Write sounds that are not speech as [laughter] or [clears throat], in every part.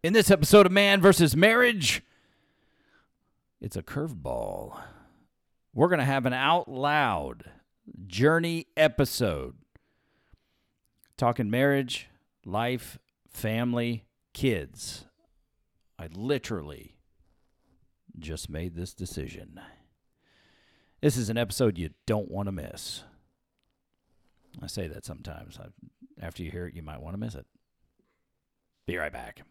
In this episode of Man versus Marriage, it's a curveball. We're going to have an out loud journey episode talking marriage, life, family, kids. I literally just made this decision. This is an episode you don't want to miss. I say that sometimes. After you hear it, you might want to miss it. Be right back.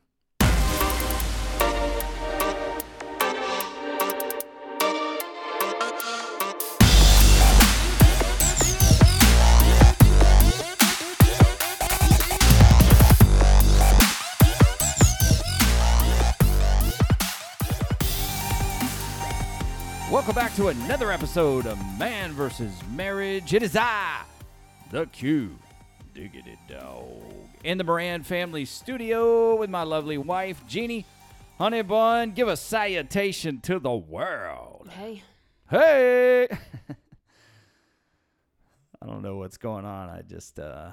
Welcome back to another episode of Man versus Marriage. It is I, the Q, Diggity Dog, in the Moran family studio with my lovely wife, Jeannie. Honey Bun, give a salutation to the world. Hey, Hey! [laughs] I don't know what's going on. I just, uh,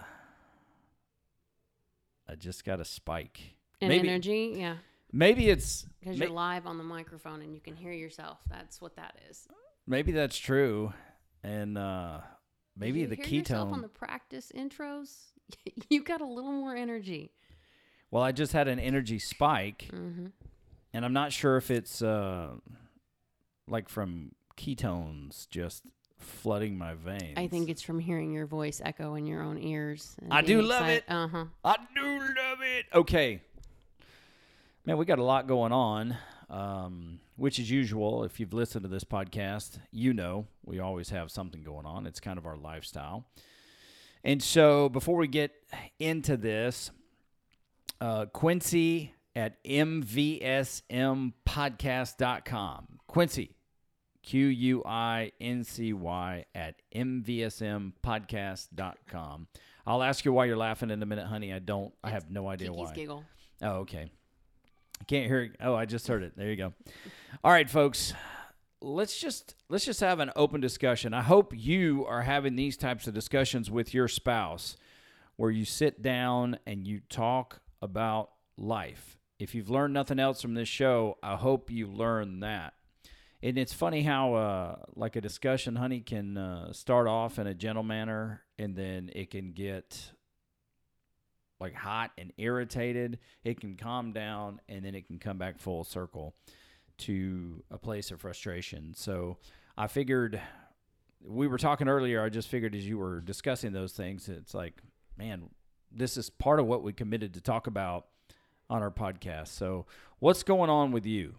I just got a spike. and maybe, energy, yeah, maybe it's because you're live on the microphone and you can hear yourself. That's what that is. maybe that's true, and uh, maybe you the hear yourself on the practice intros. [laughs] you got a little more energy. well, I just had an energy spike, hmm and I'm not sure if it's uh, like from ketones just flooding my veins. I think it's from hearing your voice echo in your own ears. I do love it. Uh huh. I do love it. Okay. Man, we got a lot going on, um, which is usual. If you've listened to this podcast, you know we always have something going on. It's kind of our lifestyle. And so before we get into this, uh, Quincy at mvsmpodcast.com. Quincy, Q U I N C Y at mvsmpodcast.com. I'll ask you why you're laughing in a minute, honey. I don't, I have no idea Kiki's why. giggle. Oh, okay. I can't hear it. Oh, I just heard it. There you go. All right, folks. Let's just let's just have an open discussion. I hope you are having these types of discussions with your spouse where you sit down and you talk about life. If you've learned nothing else from this show, I hope you learn that. And it's funny how, uh, like a discussion, honey, can uh, start off in a gentle manner and then it can get like hot and irritated. It can calm down and then it can come back full circle to a place of frustration. So I figured we were talking earlier. I just figured as you were discussing those things, it's like, man, this is part of what we committed to talk about on our podcast. So what's going on with you?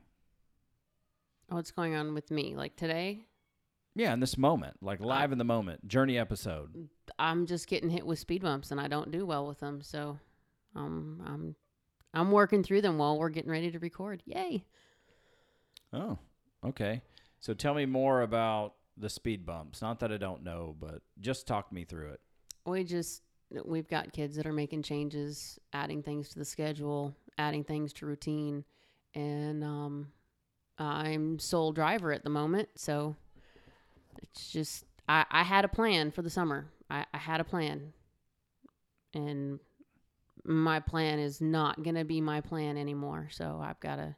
What's going on with me? Like today, Yeah, in this moment, like live in the moment, journey episode. I'm just getting hit with speed bumps and I don't do well with them. So, um, I'm, I'm working through them while we're getting ready to record. Yay! Oh, okay. So tell me more about the speed bumps. Not that I don't know, but just talk me through it. we just we've got kids that are making changes adding things to the schedule adding things to routine. And um, i'm sole driver at the moment so it's just i, I had a plan for the summer. I, I had a plan. And my plan is not to be my plan anymore so i've got to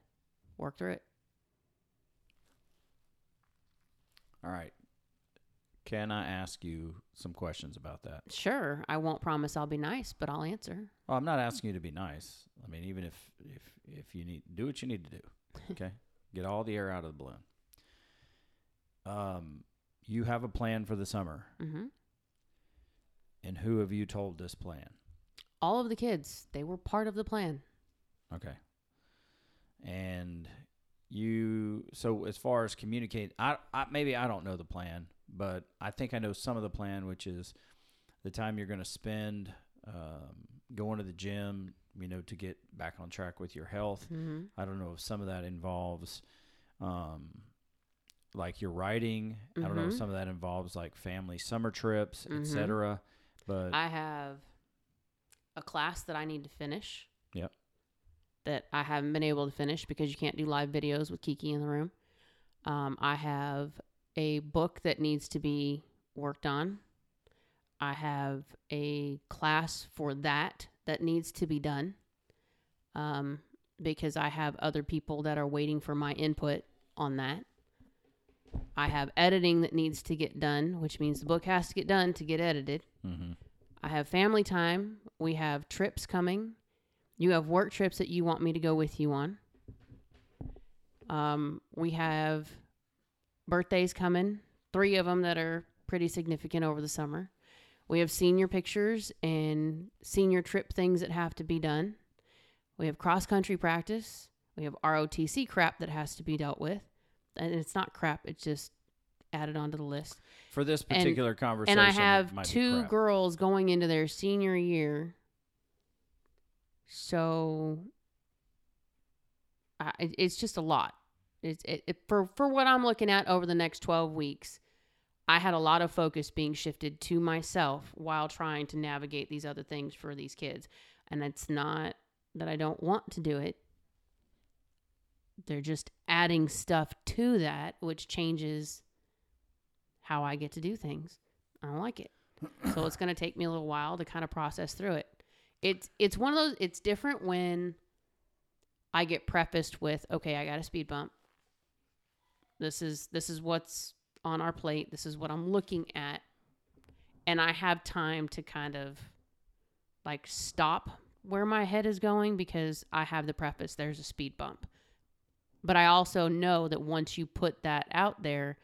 work through it. All right. Can I ask you some questions about that? sure i won't promise i'll be nice but i'll answer Well, I'm not asking you to be nice. I mean, even if if if you need do what you need to do, [laughs] okay? Get all the air out of the balloon. Um, you have a plan for the summer, hmm and who have you told this plan? all of the kids they were part of the plan Okay. And you so as far as communicate, I, I maybe I don't know the plan, but I think I know some of the plan, which is the time you're going to spend um, going to the gym, you know, to get back on track with your health. mm-hmm. I don't know if some of that involves um, like your writing. I don't know if Mhm. some of that involves like family summer trips, Mhm. etc. But I have a class that I need to finish. Yep. That I haven't been able to finish because you can't do live videos with Kiki in the room. Um, I have a book that needs to be worked on. I have a class for that that needs to be done. Um, because I have other people that are waiting for my input on that. I have editing that needs to get done, which means the book has to get done to get edited. Mm-hmm. I have family time. We have trips coming. You have work trips that you want me to go with you on. Um, we have birthdays coming, three of them that are pretty significant over the summer. We have senior pictures and senior trip things that have to be done. We have cross country practice. We have ROTC crap that has to be dealt with. And it's not crap, it's just added onto the list. For this And- particular conversation, And I have two girls going into their senior year. So I, it's just a lot. It's it, it, for for what I'm looking at over the next 12 weeks. I had a lot of focus being shifted to myself while trying to navigate these other things for these kids. And it's not that I don't want to do it. They're just adding stuff to that, which changes how I get to do things. I don't like it. So it's going to take me a little while to kind of process through it. It's it's one of those it's different when I get prefaced with, "Okay, I got a speed bump. This is this is what's on our plate. This is what I'm looking at." And I have time to kind of like stop where my head is going because I have the preface there's a speed bump. But I also know that once you put that out there,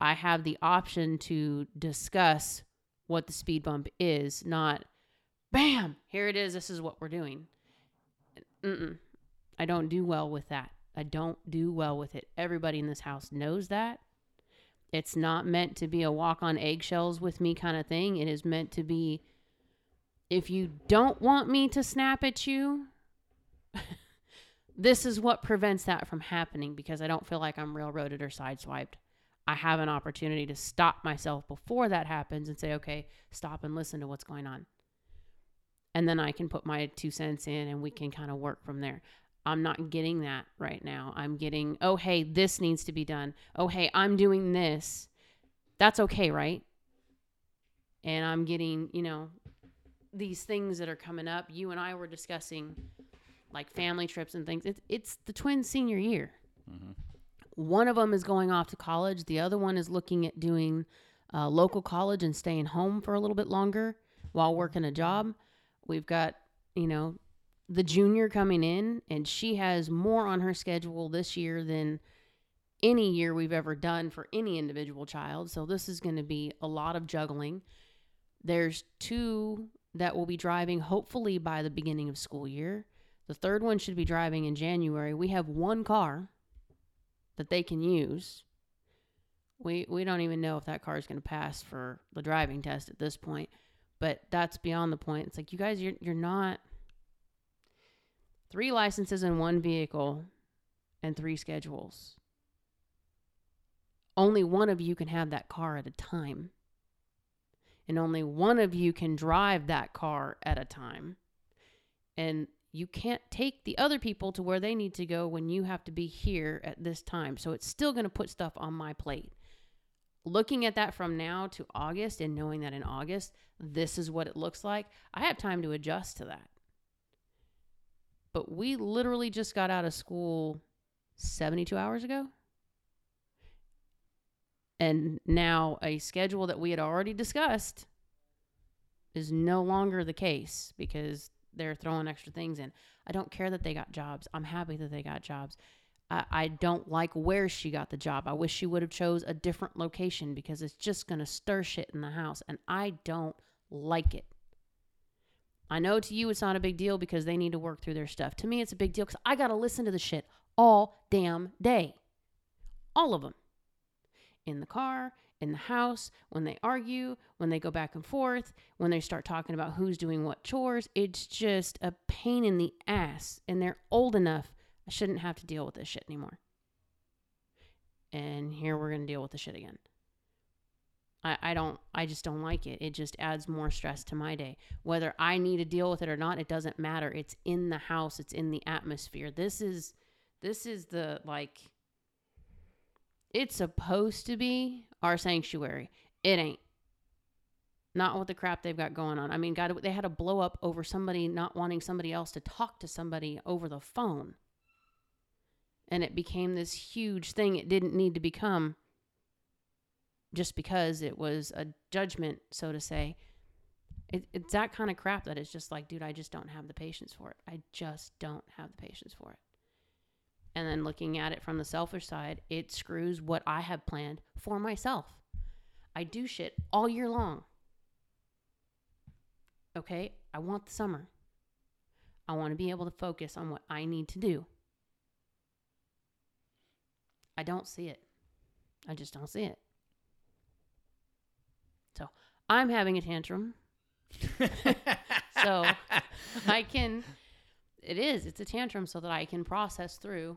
I have the option to discuss what the speed bump is, not bam, here it is, this is what we're doing. Mm-mm. I don't do well with that. I don't do well with it. Everybody in this house knows that. It's not meant to be a walk on eggshells with me kind of thing. It is meant to be if you don't want me to snap at you, [laughs] this is what prevents that from happening because I don't feel like I'm railroaded or sideswiped. I have an opportunity to stop myself before that happens and say, okay, stop and listen to what's going on. And then I can put my two cents in and we can kind of work from there. I'm not getting that right now. I'm getting, oh, hey, this needs to be done. Oh, hey, I'm doing this. That's okay, right? And I'm getting, you know, these things that are coming up. You and I were discussing like family trips and things. It's, it's the twin senior year. Mhm. One of them is going off to college. The other one is looking at doing uh, local college and staying home for a little bit longer while working a job. We've got, you know, the junior coming in, and she has more on her schedule this year than any year we've ever done for any individual child. So this is going to be a lot of juggling. There's two that will be driving hopefully by the beginning of school year. The third one should be driving in January. We have one car that they can use. We we don't even know if that car is going to pass for the driving test at this point, but that's beyond the point. It's like you guys you're you're not three licenses in one vehicle and three schedules. Only one of you can have that car at a time. And only one of you can drive that car at a time. And you can't take the other people to where they need to go when you have to be here at this time. So it's still going to put stuff on my plate. Looking at that from now to August and knowing that in August, this is what it looks like, I have time to adjust to that. But we literally just got out of school 72 hours ago. And now a schedule that we had already discussed is no longer the case because they're throwing extra things in. I don't care that they got jobs. I'm happy that they got jobs. I, I don't like where she got the job. I wish she would have chose a different location because it's just gonna stir shit in the house, and I don't like it. I know to you it's not a big deal because they need to work through their stuff. To me, it's a big deal because I gotta listen to the shit all damn day, all of them, in the car, in the house, when they argue, when they go back and forth, when they start talking about who's doing what chores. It's just a pain in the ass. And they're old enough. I shouldn't have to deal with this shit anymore. And here we're going to deal with the shit again. I, I don't, I just don't like it. It just adds more stress to my day. Whether I need to deal with it or not, it doesn't matter. It's in the house, it's in the atmosphere. This is, this is the like, it's supposed to be our sanctuary. It ain't. Not with the crap they've got going on. I mean, God, they had a blow up over somebody not wanting somebody else to talk to somebody over the phone. And it became this huge thing it didn't need to become just because it was a judgment, so to say. It, it's that kind of crap that it's just like, dude, I just don't have the patience for it. I just don't have the patience for it. And then looking at it from the selfish side, it screws what I have planned for myself. I do shit all year long. Okay? I want the summer. I want to be able to focus on what I need to do. I don't see it. I just don't see it. I'm having a tantrum. [laughs] so I can, it is, it's a tantrum so that I can process through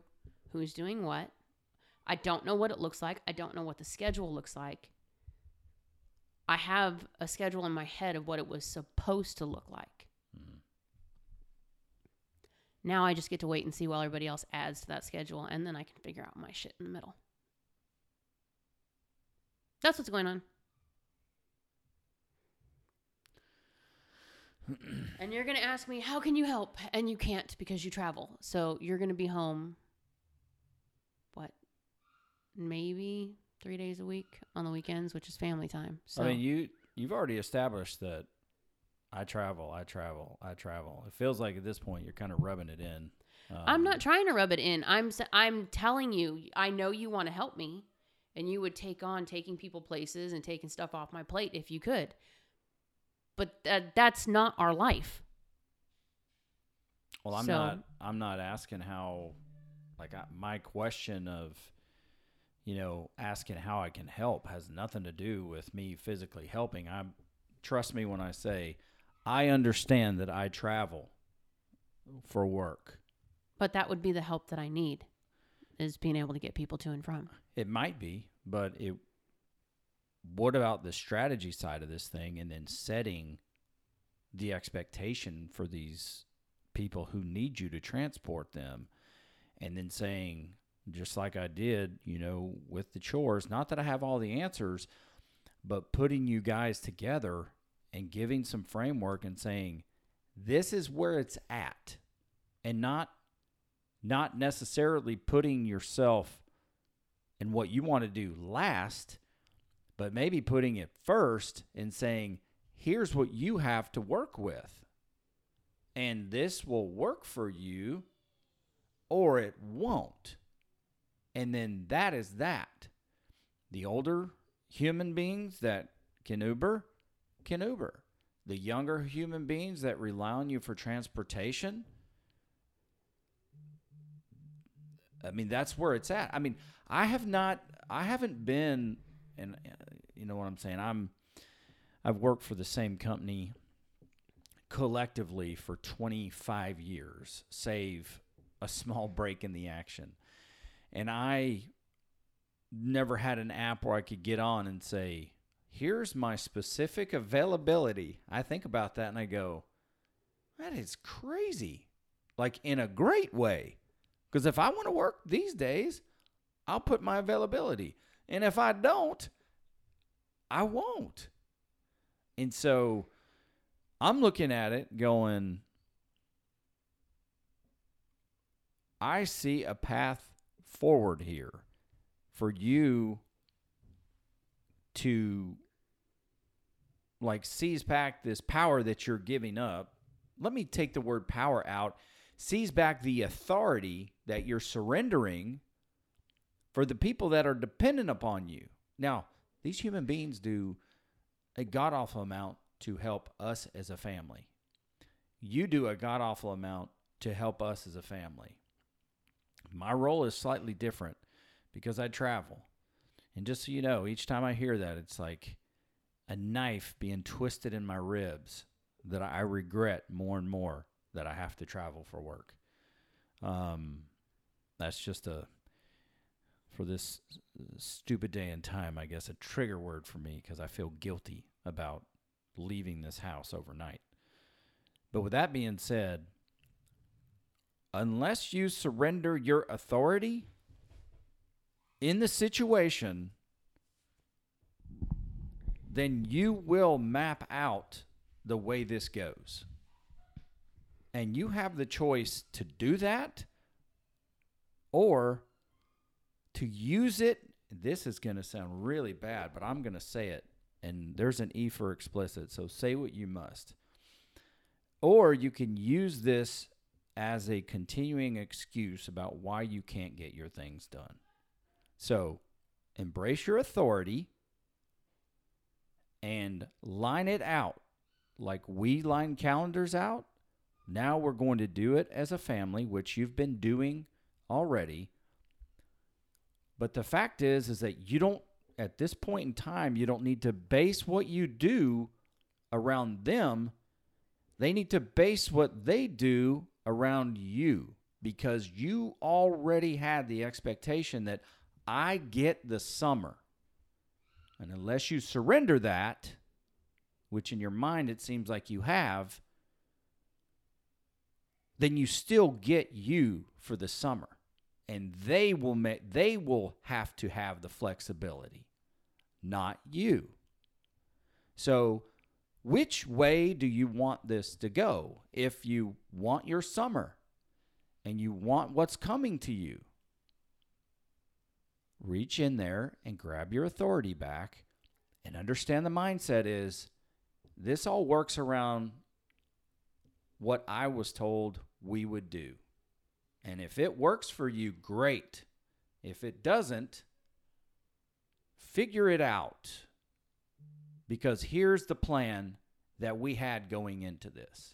who's doing what. I don't know what it looks like. I don't know what the schedule looks like. I have a schedule in my head of what it was supposed to look like. Mhm. Now I just get to wait and see while everybody else adds to that schedule, and then I can figure out my shit in the middle. That's what's going on. And you're going to ask me, how can you help? And you can't because you travel. So you're going to be home, what, maybe three days a week on the weekends, which is family time. So I mean, you you've already established that I travel, I travel, I travel. It feels like at this point you're kind of rubbing it in. I'm Um, not trying to rub it in. I'm I'm telling you, I know you want to help me, and you would take on taking people places and taking stuff off my plate if you could. But that that's not our life. Well, I'm So- not. I'm not asking how. Like I, my question of, you know, asking how I can help has nothing to do with me physically helping. I'm. Trust me when I say, I understand that I travel for work. But that would be the help that I need, is being able to get people to and from. It might be, but it. What about the strategy side of this thing, and then setting the expectation for these people who need you to transport them, and then saying, just like I did, you know, with the chores, not that I have all the answers, but putting you guys together and giving some framework and saying, this is where it's at, and not not necessarily putting yourself and what you want to do last, but maybe putting it first and saying, here's what you have to work with. And this will work for you or it won't. And then that is that. The older human beings that can Uber can Uber. The younger human beings that rely on you for transportation, I mean, that's where it's at. I mean, I have not, I haven't been, and uh, you know what I'm saying. I'm, I've worked for the same company collectively for 25 years, save a small break in the action, and I never had an app where I could get on and say, "Here's my specific availability." I think about that and I go, "That is crazy," like in a great way. Because if I want to work these days, I'll put my availability. And if I don't, I won't. And so I'm looking at it going, I see a path forward here for you to like seize back this power that you're giving up. Let me take the word power out seize back the authority that you're surrendering for the people that are dependent upon you. Now, these human beings do a god awful amount to help us as a family. You do a god awful amount to help us as a family. My role is slightly different because I travel. And just so you know, each time I hear that, it's like a knife being twisted in my ribs that I regret more and more that I have to travel for work. Um, that's just a for this uh, stupid day and time, I guess, a trigger word for me because I feel guilty about leaving this house overnight. But with that being said, unless you surrender your authority in the situation, then you will map out the way this goes. And you have the choice to do that or to use it. This is going to sound really bad, but I'm going to say it. And there's an E for explicit. So say what you must. Or you can use this as a continuing excuse about why you can't get your things done. So embrace your authority and line it out like we line calendars out. Now we're going to do it as a family, which you've been doing already. But the fact is is that you don't at this point in time, you don't need to base what you do around them. They need to base what they do around you because you already had the expectation that I get the summer. And unless you surrender that, which in your mind it seems like you have, then you still get you for the summer. And they will make they will have to have the flexibility, not you. So, which way do you want this to go? If you want your summer and you want what's coming to you, reach in there and grab your authority back and understand the mindset is this all works around what I was told we would do. And if it works for you, great. If it doesn't, figure it out. Because here's the plan that we had going into this.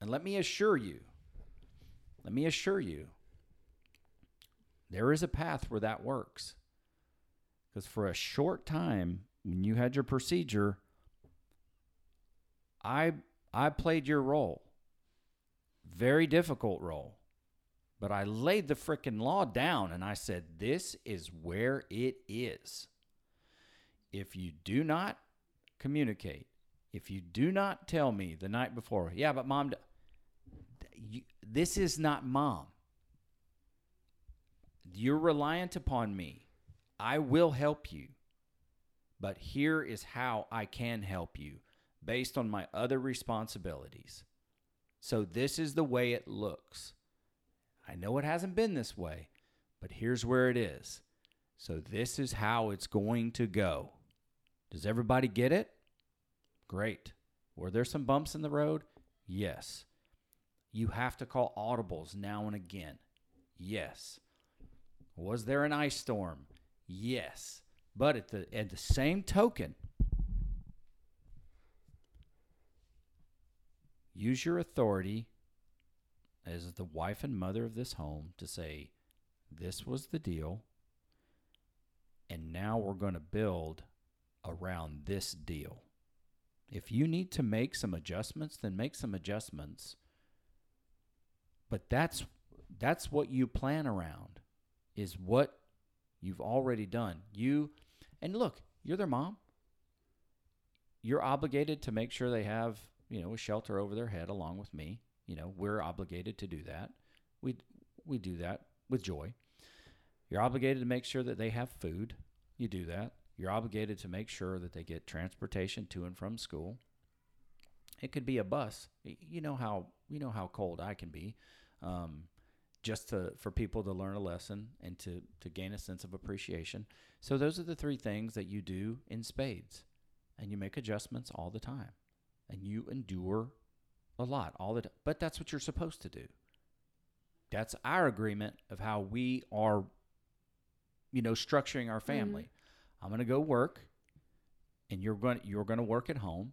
And let me assure you, let me assure you, there is a path where that works. Because for a short time, when you had your procedure, I I played your role. Very difficult role. But I laid the freaking law down and I said, this is where it is. If you do not communicate, if you do not tell me the night before, yeah, but mom, you, this is not mom. You're reliant upon me. I will help you. But here is how I can help you based on my other responsibilities. So this is the way it looks. I know it hasn't been this way, but here's where it is. So this is how it's going to go. Does everybody get it? Great. Were there some bumps in the road? Yes. You have to call audibles now and again. Yes. Was there an ice storm? Yes. But at the at the same token, use your authority as the wife and mother of this home to say, this was the deal, and now we're going to build around this deal. If you need to make some adjustments, then make some adjustments. But that's that's what you plan around is what you've already done. You and look, you're their mom. You're obligated to make sure they have you know, a shelter over their head along with me. You know, we're obligated to do that. We we do that with joy. You're obligated to make sure that they have food. You do that. You're obligated to make sure that they get transportation to and from school. It could be a bus. You know how you know how cold I can be. Um, just to for people to learn a lesson and to to gain a sense of appreciation. So those are the three things that you do in spades, and you make adjustments all the time and you endure a lot all the time. But that's what you're supposed to do. That's our agreement of how we are, you know, structuring our family. Mm-hmm. I'm going to go work, and you're going you're going to work at home,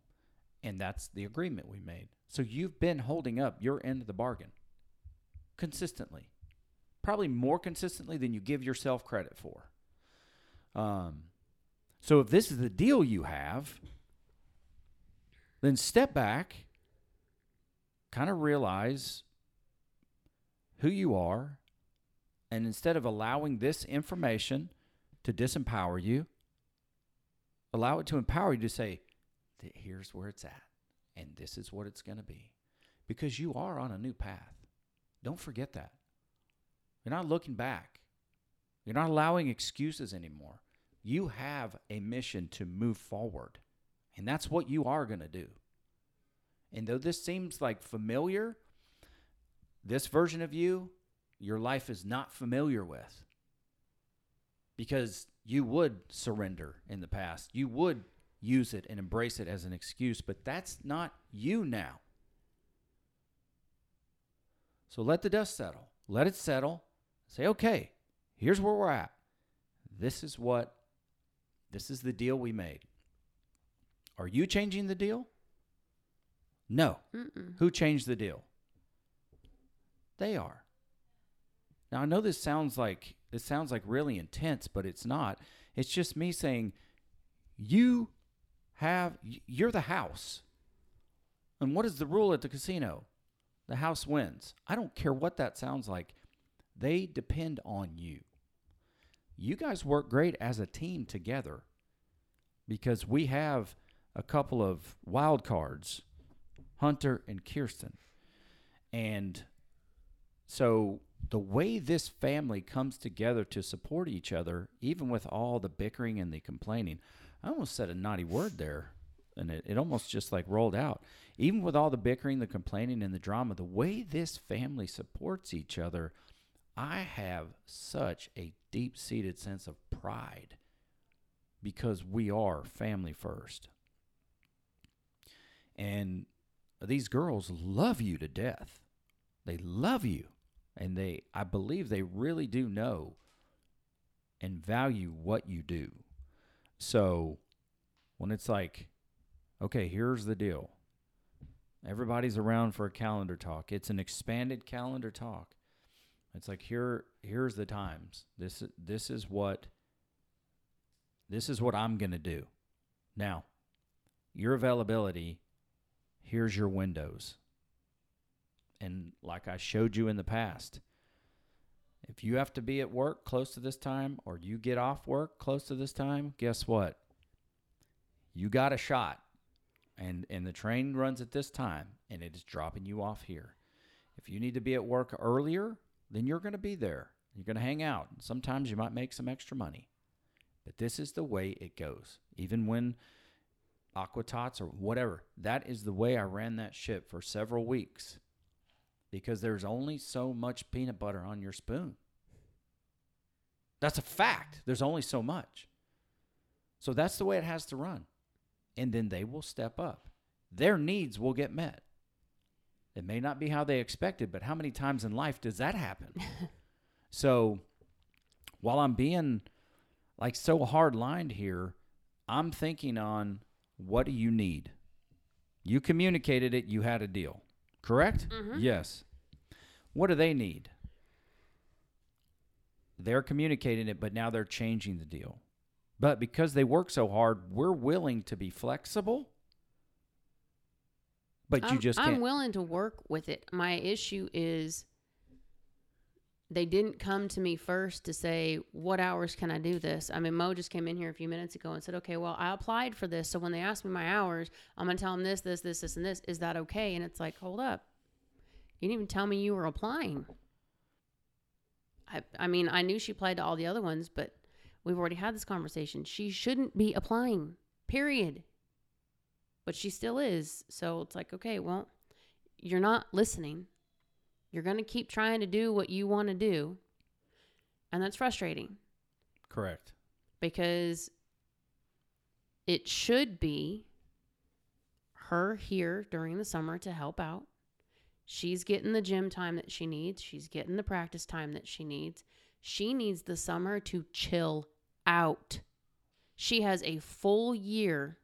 and that's the agreement we made. So you've been holding up your end of the bargain consistently, probably more consistently than you give yourself credit for. Um, so if this is the deal you have, then step back, kind of realize who you are, and instead of allowing this information to disempower you, allow it to empower you to say, here's where it's at, and this is what it's going to be. Because you are on a new path. Don't forget that. You're not looking back. You're not allowing excuses anymore. You have a mission to move forward. And that's what you are going to do. And though this seems like familiar, this version of you, your life is not familiar with. Because you would surrender in the past. You would use it and embrace it as an excuse, but that's not you now. So let the dust settle. Let it settle. Say, okay, here's where we're at. This is what, this is the deal we made. Are you changing the deal? No. Mm-mm. Who changed the deal? They are. Now I know this sounds like this sounds like really intense, but it's not. It's just me saying you have you're the house. And what is the rule at the casino? The house wins. I don't care what that sounds like. They depend on you. You guys work great as a team together because we have a couple of wild cards, Hunter and Kirsten. And so the way this family comes together to support each other, even with all the bickering and the complaining, I almost said a naughty word there, and it, it almost just like rolled out. Even with all the bickering, the complaining, and the drama, the way this family supports each other, I have such a deep seated sense of pride because we are family first. And these girls love you to death. They love you. And they, I believe they really do know and value what you do. So when it's like, okay, here's the deal. Everybody's around for a calendar talk. It's an expanded calendar talk. It's like here here's the times. This this is what this is what I'm going to do. Now, your availability, here's your windows. And like I showed you in the past, if you have to be at work close to this time or you get off work close to this time, guess what? You got a shot. And and the train runs at this time and it is dropping you off here. If you need to be at work earlier, then you're going to be there. You're going to hang out. Sometimes you might make some extra money. But this is the way it goes. Even when Aquatots or whatever, that is the way I ran that ship for several weeks because there's only so much peanut butter on your spoon. That's a fact. There's only so much. So that's the way it has to run. And then they will step up. Their needs will get met. It may not be how they expected, but how many times in life does that happen? [laughs] so while I'm being like so hard lined here, I'm thinking on what do you need? You communicated it, you had a deal. Correct? Mm-hmm. Yes. What do they need? They're communicating it, but now they're changing the deal. But because they work so hard, we're willing to be flexible. But you I'm, just I'm can't. willing to work with it. My issue is they didn't come to me first to say, What hours can I do this? I mean, Mo just came in here a few minutes ago and said, Okay, well, I applied for this. So when they ask me my hours, I'm going to tell them this, this, this, this, and this. Is that okay? And it's like, Hold up. You didn't even tell me you were applying. I, I mean, I knew she applied to all the other ones, but we've already had this conversation. She shouldn't be applying, period but she still is. So it's like, okay, well, you're not listening. You're going to keep trying to do what you want to do. And that's frustrating Correct. because it should be her here during the summer to help out. She's getting the gym time that she needs, she's getting the practice time that she needs. She needs the summer to chill out. She has a full year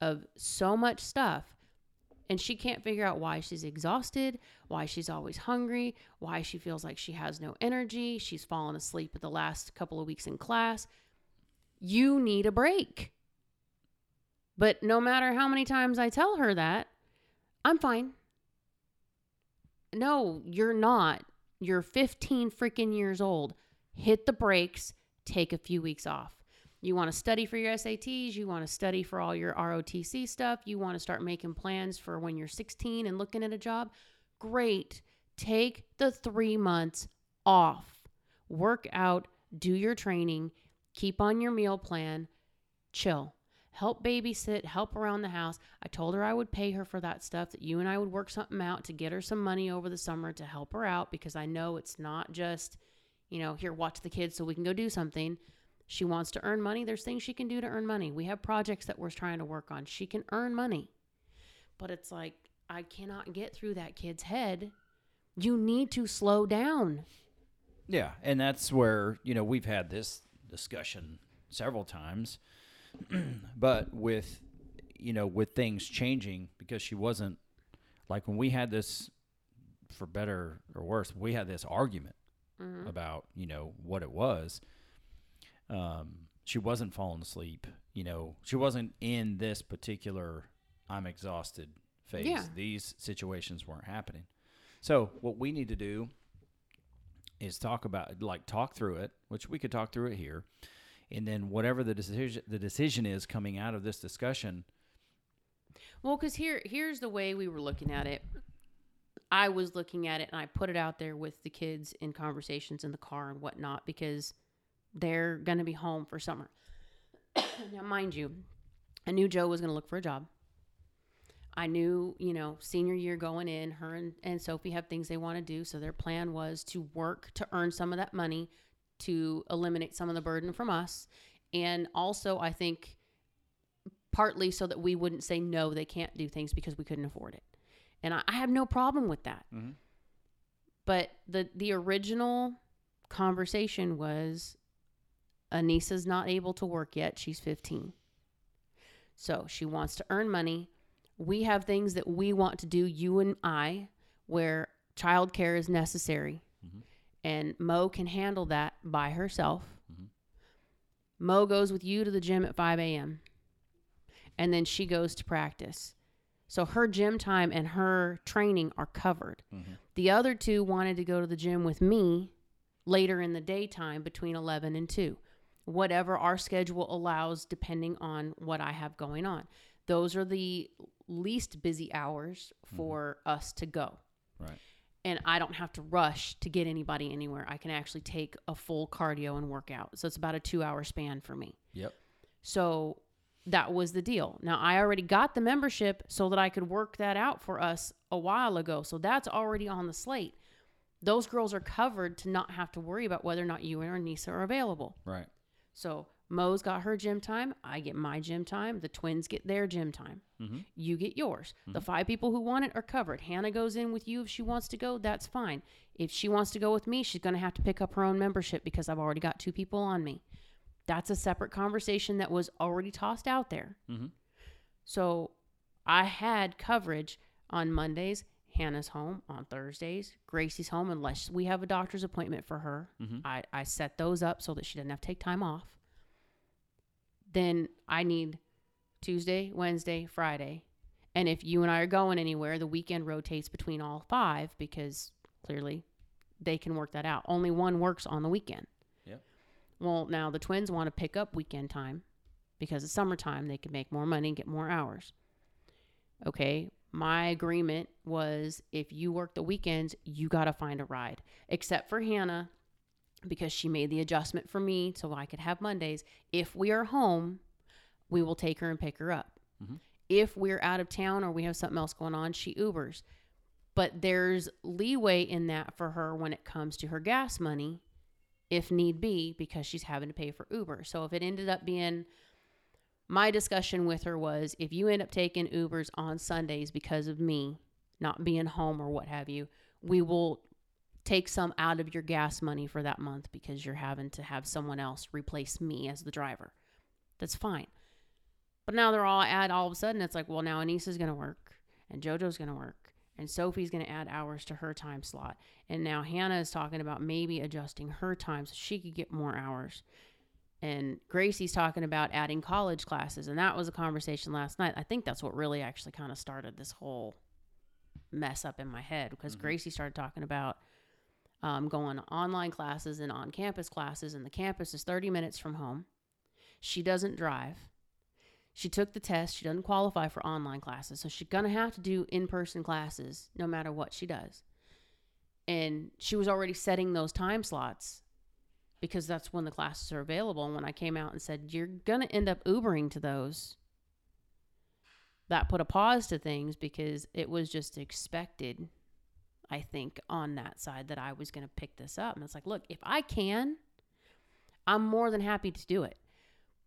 of so much stuff and she can't figure out why she's exhausted, why she's always hungry, why she feels like she has no energy, she's fallen asleep at the last couple of weeks in class. You need a break. But no matter how many times I tell her that, I'm fine. No, you're not. You're 15 freaking years old. Hit the brakes, take a few weeks off. You want to study for your SATs, you want to study for all your ROTC stuff, you want to start making plans for when you're 16 and looking at a job. Great. Take the three months off. Work out, do your training, keep on your meal plan, chill. Help babysit, help around the house. I told her I would pay her for that stuff, that you and I would work something out to get her some money over the summer to help her out because I know it's not just, you know, here, watch the kids so we can go do something. She wants to earn money. There's things she can do to earn money. We have projects that we're trying to work on. She can earn money. But it's like, I cannot get through that kid's head. You need to slow down. Yeah, and that's where you know we've had this discussion several times, [clears throat] but with you know with things changing because she wasn't like when we had this for better or worse we had this argument Mhm. about you know what it was um, she wasn't falling asleep you know she wasn't in this particular i'm exhausted phase Yeah. these situations weren't happening so what we need to do is talk about like talk through it which we could talk through it here and then whatever the decision the decision is coming out of this discussion Well, because here, here's the way we were looking at it. I was looking at it, and I put it out there with the kids in conversations in the car and whatnot because they're going to be home for summer. [coughs] now, mind you, I knew Joe was going to look for a job. I knew, you know, senior year going in, her and, and Sophie have things they want to do. So their plan was to work to earn some of that money to eliminate some of the burden from us. And also, I think partly so that we wouldn't say no, they can't do things because we couldn't afford it. And I, I have no problem with that. Mhm. But the the original conversation was Anissa's not able to work yet. She's 15. So she wants to earn money. We have things that we want to do, you and I, where childcare is necessary. Mhm. And Mo can handle that by herself. Mhm. Mo goes with you to the gym at 5 a.m. And then she goes to practice. So her gym time and her training are covered. Mhm. The other two wanted to go to the gym with me later in the daytime between 11 and 2. Whatever our schedule allows, depending on what I have going on. Those are the least busy hours mm-hmm. for us to go. right And I don't have to rush to get anybody anywhere. I can actually take a full cardio and workout. So it's about a two hour span for me. yep So that was the deal. Now I already got the membership so that I could work that out for us a while ago. So that's already on the slate. Those girls are covered to not have to worry about whether or not you and Anissa are available. right So Mo's got her gym time. I get my gym time. The twins get their gym time. Mhm. You get yours. The five people who want it are covered. Hannah goes in with you if she wants to go. That's fine. If she wants to go with me, she's going to have to pick up her own membership because I've already got two people on me. That's a separate conversation that was already tossed out there. Mhm. So I had coverage on Mondays. Hannah's home on Thursdays. Gracie's home unless we have a doctor's appointment for her. Mhm. I, I set those up so that she doesn't have to take time off. Then I need Tuesday, Wednesday, Friday. And if you and I are going anywhere, the weekend rotates between all five because clearly they can work that out. Only one works on the weekend. Yep. Well, now the twins want to pick up weekend time because it's summertime. They can make more money and get more hours. Okay. My agreement was if you work the weekends, you got to find a ride. Except for Hannah, because she made the adjustment for me so I could have Mondays. If we are home, we will take her and pick her up. Mhm. If we're out of town or we have something else going on, she Ubers. But there's leeway in that for her when it comes to her gas money, if need be, because she's having to pay for Uber. So if it ended up being my discussion with her was if you end up taking Ubers on Sundays because of me not being home or what have you, we will take some out of your gas money for that month because you're having to have someone else replace me as the driver. That's fine. But now they're all add all of a sudden it's like, well, now Anissa's to work and JoJo's to work and Sophie's to add hours to her time slot. And now Hannah is talking about maybe adjusting her time so she could get more hours. And Gracie's talking about adding college classes. And that was a conversation last night. I think that's what really actually kind of started this whole mess up in my head because Mhm. Gracie started talking about um, going online classes and on campus classes. And the campus is 30 minutes from home. She doesn't drive. She took the test. She doesn't qualify for online classes. So she's going to have to do in person classes no matter what she does. And she was already setting those time slots because that's when the classes are available. And when I came out and said, you're going to end up Ubering to those, that put a pause to things because it was just expected, I think, on that side that I was going to pick this up. And it's like, look, if I can, I'm more than happy to do it.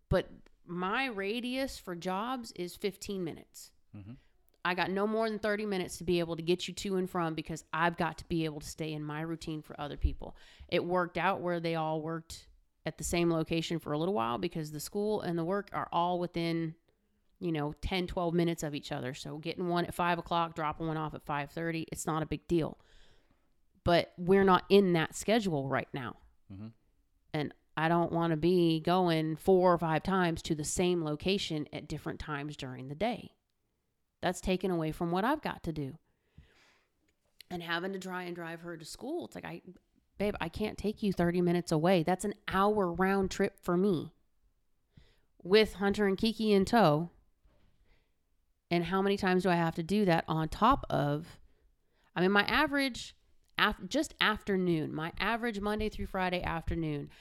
But my radius for jobs is 15 minutes. Mhm. I got no more than 30 minutes to be able to get you to and from because I've got to be able to stay in my routine for other people. It worked out where they all worked at the same location for a little while because the school and the work are all within, you know, 10, 12 minutes of each other. So getting one at five o'clock, dropping one off at 5.30, it's not a big deal. But we're not in that schedule right now. Mhm. And I don't want to be going four or five times to the same location at different times during the day. That's taken away from what I've got to do. And having to try and drive her to school, it's like I babe, I can't take you 30 minutes away. That's an hour round trip for me. With Hunter and Kiki in tow. And how many times do I have to do that on top of I mean my average af- just afternoon, my average Monday through Friday afternoon,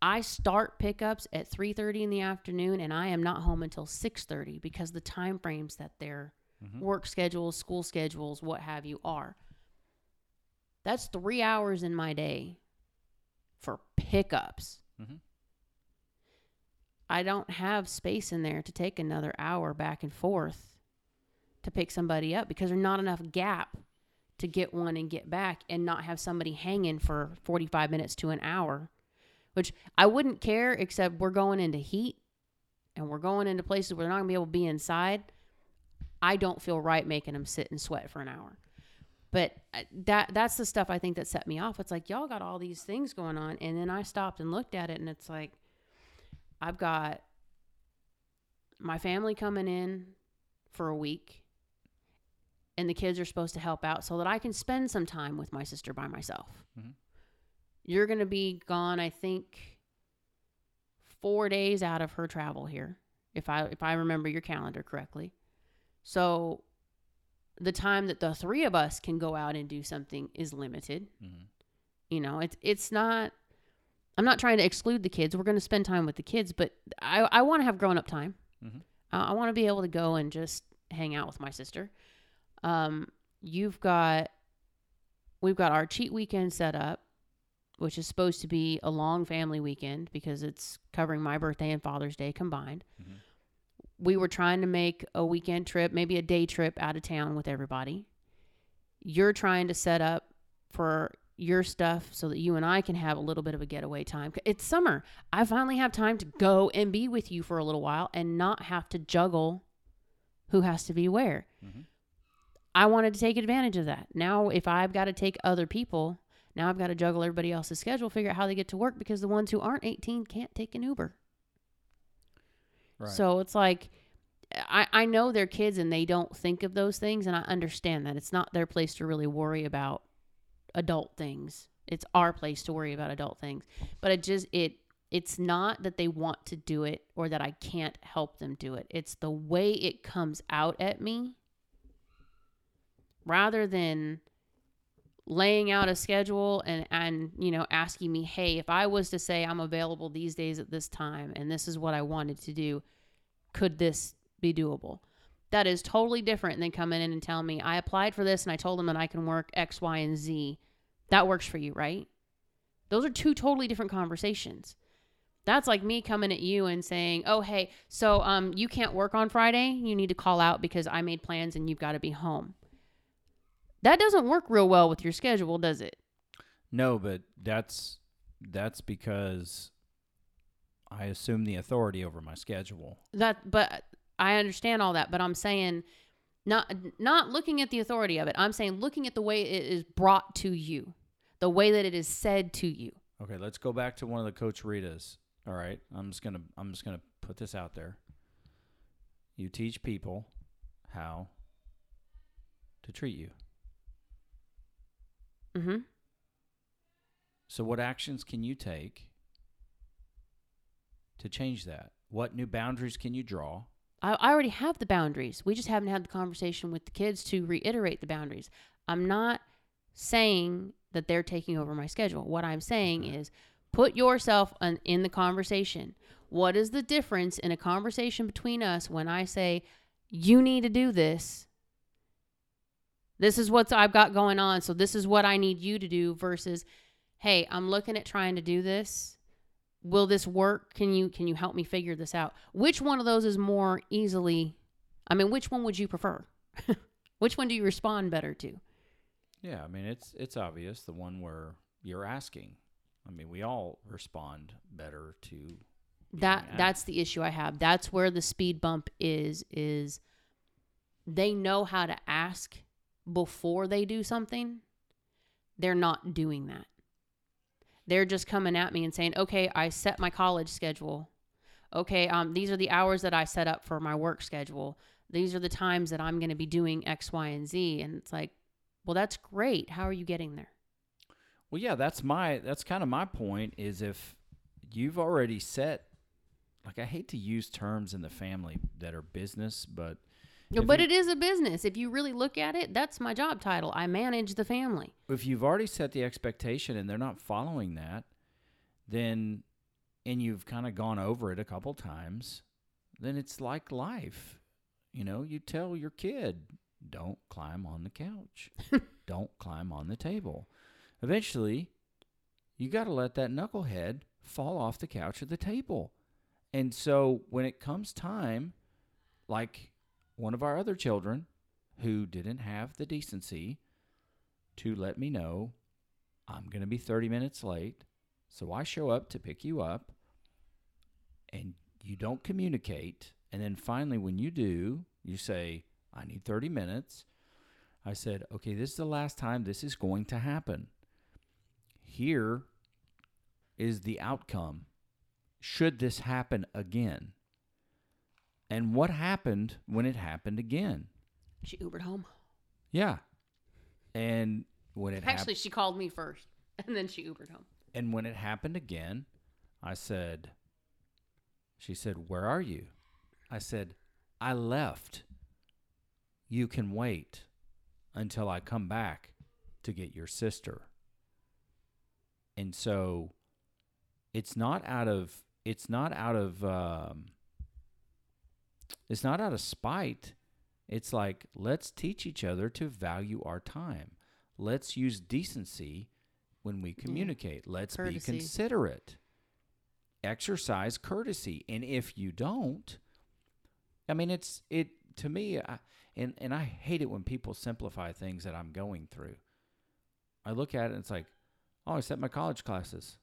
I start pickups at 3:30 in the afternoon and I am not home until 6:30 because the time frames that their Mhm. work schedules, school schedules, what have you are. That's 3 hours in my day for pickups. Mhm. I don't have space in there to take another hour back and forth to pick somebody up because there's not enough gap to get one and get back and not have somebody hanging for 45 minutes to an hour which I wouldn't care except we're going into heat and we're going into places where they're not going to be able to be inside. I don't feel right making them sit and sweat for an hour. But uh, that that's the stuff I think that set me off. It's like y'all got all these things going on and then I stopped and looked at it and it's like I've got my family coming in for a week and the kids are supposed to help out so that I can spend some time with my sister by myself. Mhm. You're going to be gone I think 4 days out of her travel here if I if I remember your calendar correctly. So the time that the three of us can go out and do something is limited. Mhm. You know, it's it's not I'm not trying to exclude the kids. We're going to spend time with the kids, but I I want to have grown up time. Mhm. Uh, I want to be able to go and just hang out with my sister. Um, you've got we've got our cheat weekend set up, which is supposed to be a long family weekend because it's covering my birthday and Father's Day combined. Mhm. We were trying to make a weekend trip, maybe a day trip out of town with everybody. You're trying to set up for your stuff so that you and I can have a little bit of a getaway time. It's summer. I finally have time to go and be with you for a little while and not have to juggle who has to be where. Mhm. I wanted to take advantage of that. Now, if I've got to take other people, now I've got to juggle everybody else's schedule, figure out how they get to work because the ones who aren't 18 can't take an Uber. Right. So it's like, I, I know they're kids and they don't think of those things, and I understand that. It's not their place to really worry about adult things. It's our place to worry about adult things. But it just, it, it's not that they want to do it or that I can't help them do it. It's the way it comes out at me rather than laying out a schedule and and you know asking me hey if i was to say i'm available these days at this time and this is what i wanted to do could this be doable? That is totally different than coming in and telling me i applied for this and i told them that i can work x y and z. That works for you right? Those are two totally different conversations. That's like me coming at you and saying oh hey so um you can't work on friday? You need to call out because i made plans and you've got to be home that doesn't work real well with your schedule, does it? No, but that's that's because I assume the authority over my schedule. That but I understand all that, but I'm saying not not looking at the authority of it. I'm saying looking at the way it is brought to you. The way that it is said to you. Okay, let's go back to one of the Coach Ritas. All right, I'm just gonna I'm just gonna put this out there. You teach people how to treat you. Mhm. So, what actions can you take to change that? What new boundaries can you draw? I, I already have the boundaries. We just haven't had the conversation with the kids to reiterate the boundaries. I'm not saying that they're taking over my schedule. What I'm saying Okay. is Put yourself on, in the conversation. What is the difference in a conversation between us when I say, you need to do this? This is what I've got going on. So this is what I need you to do versus, hey, I'm looking at trying to do this. Will this work? Can you can you help me figure this out? Which one of those is more easily I mean, which one would you prefer? [laughs] which one do you respond better to? Yeah, I mean it's it's obvious the one where you're asking. I mean, we all respond better to that that's the issue I have. That's where the speed bump is is they know how to ask before they do something. They're not doing that. They're just coming at me and saying, "Okay, I set my college schedule. Okay, um these are the hours that I set up for my work schedule. These are the times that I'm going to be doing X, Y, and Z." And it's like, "Well, that's great. How are you getting there?" Well, yeah, that's my that's kind of my point is if you've already set like I hate to use terms in the family that are business, but If but you- it is a business. If you really look at it, that's my job title. I manage the family. if you've already set the expectation and they're not following that, then and you've kind of gone over it a couple times, then it's like life. You know, you tell your kid, don't climb on the couch. [laughs] don't climb on the table. Eventually, you got to let that knucklehead fall off the couch or the table. And so when it comes time, like one of our other children who didn't have the decency to let me know I'm going to be 30 minutes late. So I show up to pick you up and you don't communicate. And then finally, when you do, you say, I need 30 minutes. I said, okay, this is the last time this is going to happen. Here is the outcome. Should this happen again? And what happened when it happened again? She Ubered home. Yeah. And when it happened. Actually, she called me first, [laughs] and then she Ubered home. And when it happened again, I said, She said, Where are you? I said, I left. You can wait until I come back to get your sister. And so it's not out of it's not out of um, it's not out of spite. It's like let's teach each other to value our time. Let's use decency when we communicate. Let's Courtesy. be considerate. Exercise courtesy. And if you don't, I mean it's it to me I, and and I hate it when people simplify things that I'm going through. I look at it and it's like, "Oh, I set my college classes."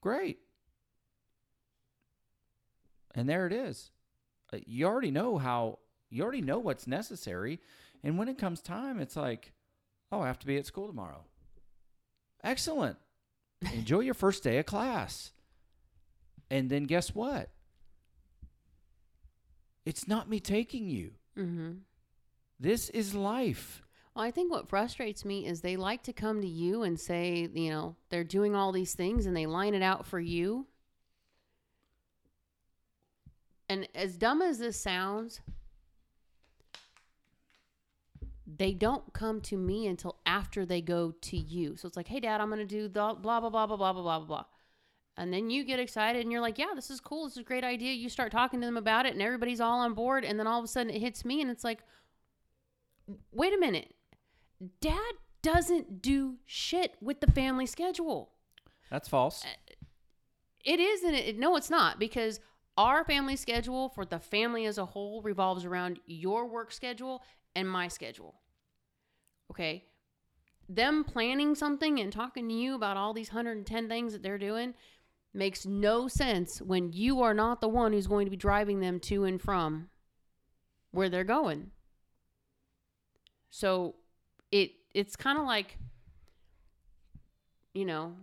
Great. And there it is. Uh, You already know how you already know what's necessary, and when it comes time, it's like, "Oh, I have to be at school tomorrow." Excellent. Enjoy your first day of class. And then guess what? It's not me taking you. Mm-hmm. This is life. Well, I think what frustrates me is they like to come to you and say, you know, they're doing all these things and they line it out for you. And as dumb as this sounds, they don't come to me until after they go to you. So it's like, hey, dad, I'm going to do the blah, blah, blah, blah, blah, blah, blah, blah. And then you get excited and you're like, yeah, this is cool. This is a great idea. You start talking to them about it and everybody's all on board. And then all of a sudden it hits me and it's like, wait a minute. Dad doesn't do shit with the family schedule. That's false. Uh, it is, and it, no, it's not because our family schedule for the family as a whole revolves around your work schedule and my schedule. Okay? Them planning something and talking to you about all these 110 things that they're doing makes no sense when you are not the one who's going to be driving them to and from where they're going. So it it's kind of like you know,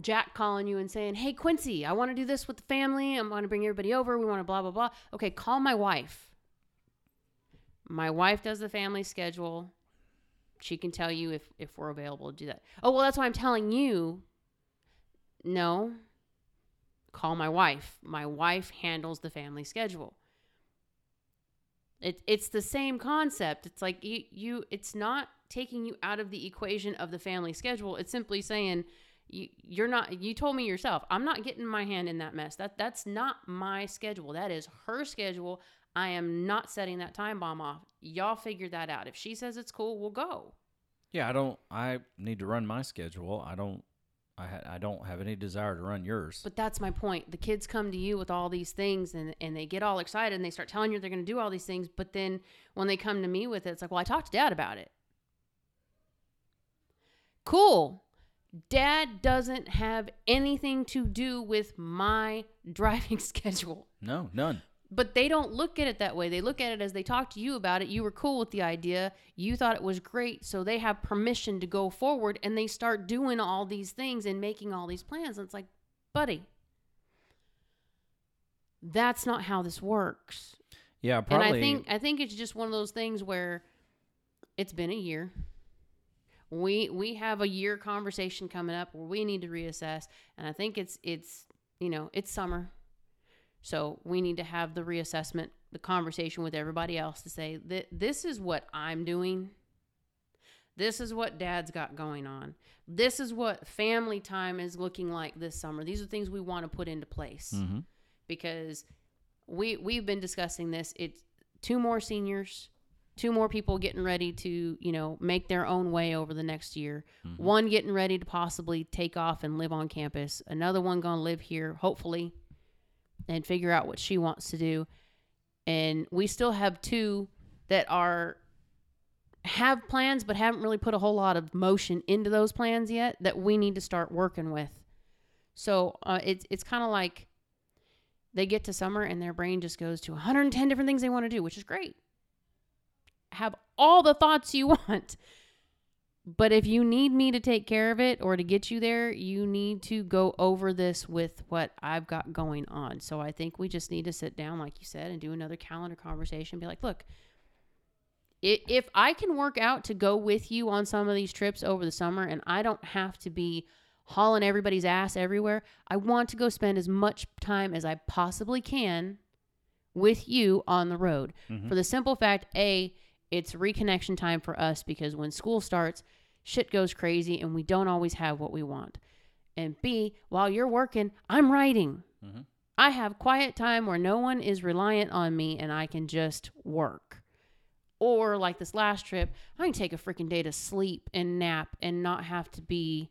Jack calling you and saying, "Hey Quincy, I want to do this with the family. I want to bring everybody over. We want to blah blah blah." Okay, call my wife. My wife does the family schedule. She can tell you if if we're available to do that. Oh, well, that's why I'm telling you. No. Call my wife. My wife handles the family schedule. It, it's the same concept. It's like you, you, it's not taking you out of the equation of the family schedule. It's simply saying, You, you're not. You told me yourself. I'm not getting my hand in that mess. That that's not my schedule. That is her schedule. I am not setting that time bomb off. Y'all figure that out. If she says it's cool, we'll go. Yeah, I don't. I need to run my schedule. I don't. I ha- I don't have any desire to run yours. But that's my point. The kids come to you with all these things and, and they get all excited and they start telling you they're going to do all these things. But then when they come to me with it, it's like, well, I talked to dad about it. Cool. Dad doesn't have anything to do with my [laughs] driving schedule. no, none. But they don't look at it that way. They look at it as they talk to you about it. You were cool with the idea. You thought it was great. So they have permission to go forward and they start doing all these things and making all these plans. And it's like, buddy, that's not how this works. Yeah, probably. And I think I think it's just one of those things where it's been a year. We we have a year conversation coming up where we need to reassess, and I think it's it's you know it's summer, so we need to have the reassessment, the conversation with everybody else to say that this is what I'm doing. This is what dad's got going on. This is what family time is looking like this summer. These are things we want to put into place Mhm. because we we've been discussing this. It's two more seniors, two more people getting ready to, you know, make their own way over the next year. One getting ready to possibly take off and live on campus. Another one going to live here, hopefully, and figure out what she wants to do. And we still have two that are have plans but haven't really put a whole lot of motion into those plans yet that we need to start working with. So uh, it's it's kind of like they get to summer and their brain just goes to 110 different things they want to do, which is great. Have all the thoughts you [laughs] want. But if you need me to take care of it or to get you there, you need to go over this with what I've got going on. So I think we just need to sit down, like you said, and do another calendar conversation. Be like, look, if I can work out to go with you on some of these trips over the summer and I don't have to be hauling everybody's ass everywhere, I want to go spend as much time as I possibly can with you on the road. Mm-hmm. For the simple fact, A, it's reconnection time for us because when school starts, shit goes crazy and we don't always have what we want. And B, while you're working, I'm writing. Mhm. I have quiet time where no one is reliant on me and I can just work. Or like this last trip, I can take a freaking day to sleep and nap and not have to be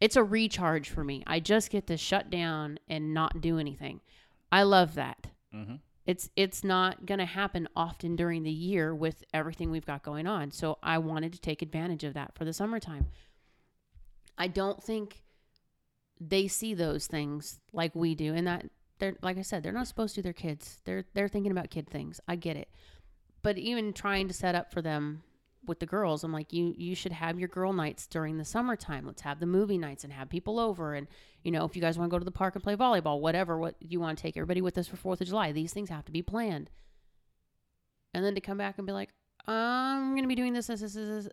it's a recharge for me. I just get to shut down and not do anything. I love that. Mhm. It's it's not going to happen often during the year with everything we've got going on. So I wanted to take advantage of that for the summertime. I don't think they see those things like we do and that they're like I said, they're not supposed to their kids. They're they're thinking about kid things. I get it. But even trying to set up for them with the girls, I'm like, you you should have your girl nights during the summertime. Let's have the movie nights and have people over and you know, if you guys want to go to the park and play volleyball, whatever, what you want to take everybody with us for Fourth of July, these things have to be planned. And then to come back and be like, I'm gonna be doing this, this, this, this. this."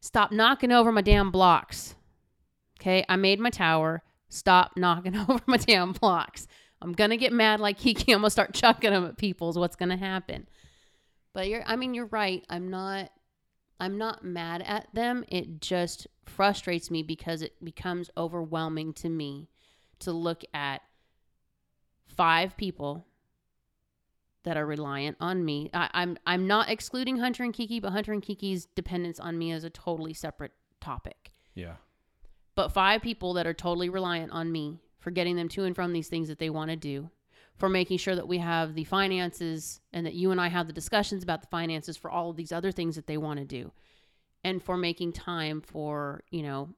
Stop knocking over my damn blocks. Okay, I made my tower. Stop knocking [laughs] over my damn blocks. I'm gonna get mad like Kiki. I'm gonna start chucking them at people. Is what's gonna happen. But you're, I mean, you're right. I'm not, I'm not mad at them. It just frustrates me because it becomes overwhelming to me to look at five people that are reliant on me. I, I'm, I'm not excluding Hunter and Kiki, but Hunter and Kiki's dependence on me is a totally separate topic Yeah. but five people that are totally reliant on me for getting them to and from these things that they want to do, for making sure that we have the finances and that you and I have the discussions about the finances for all of these other things that they want to do, and for making time for, you know,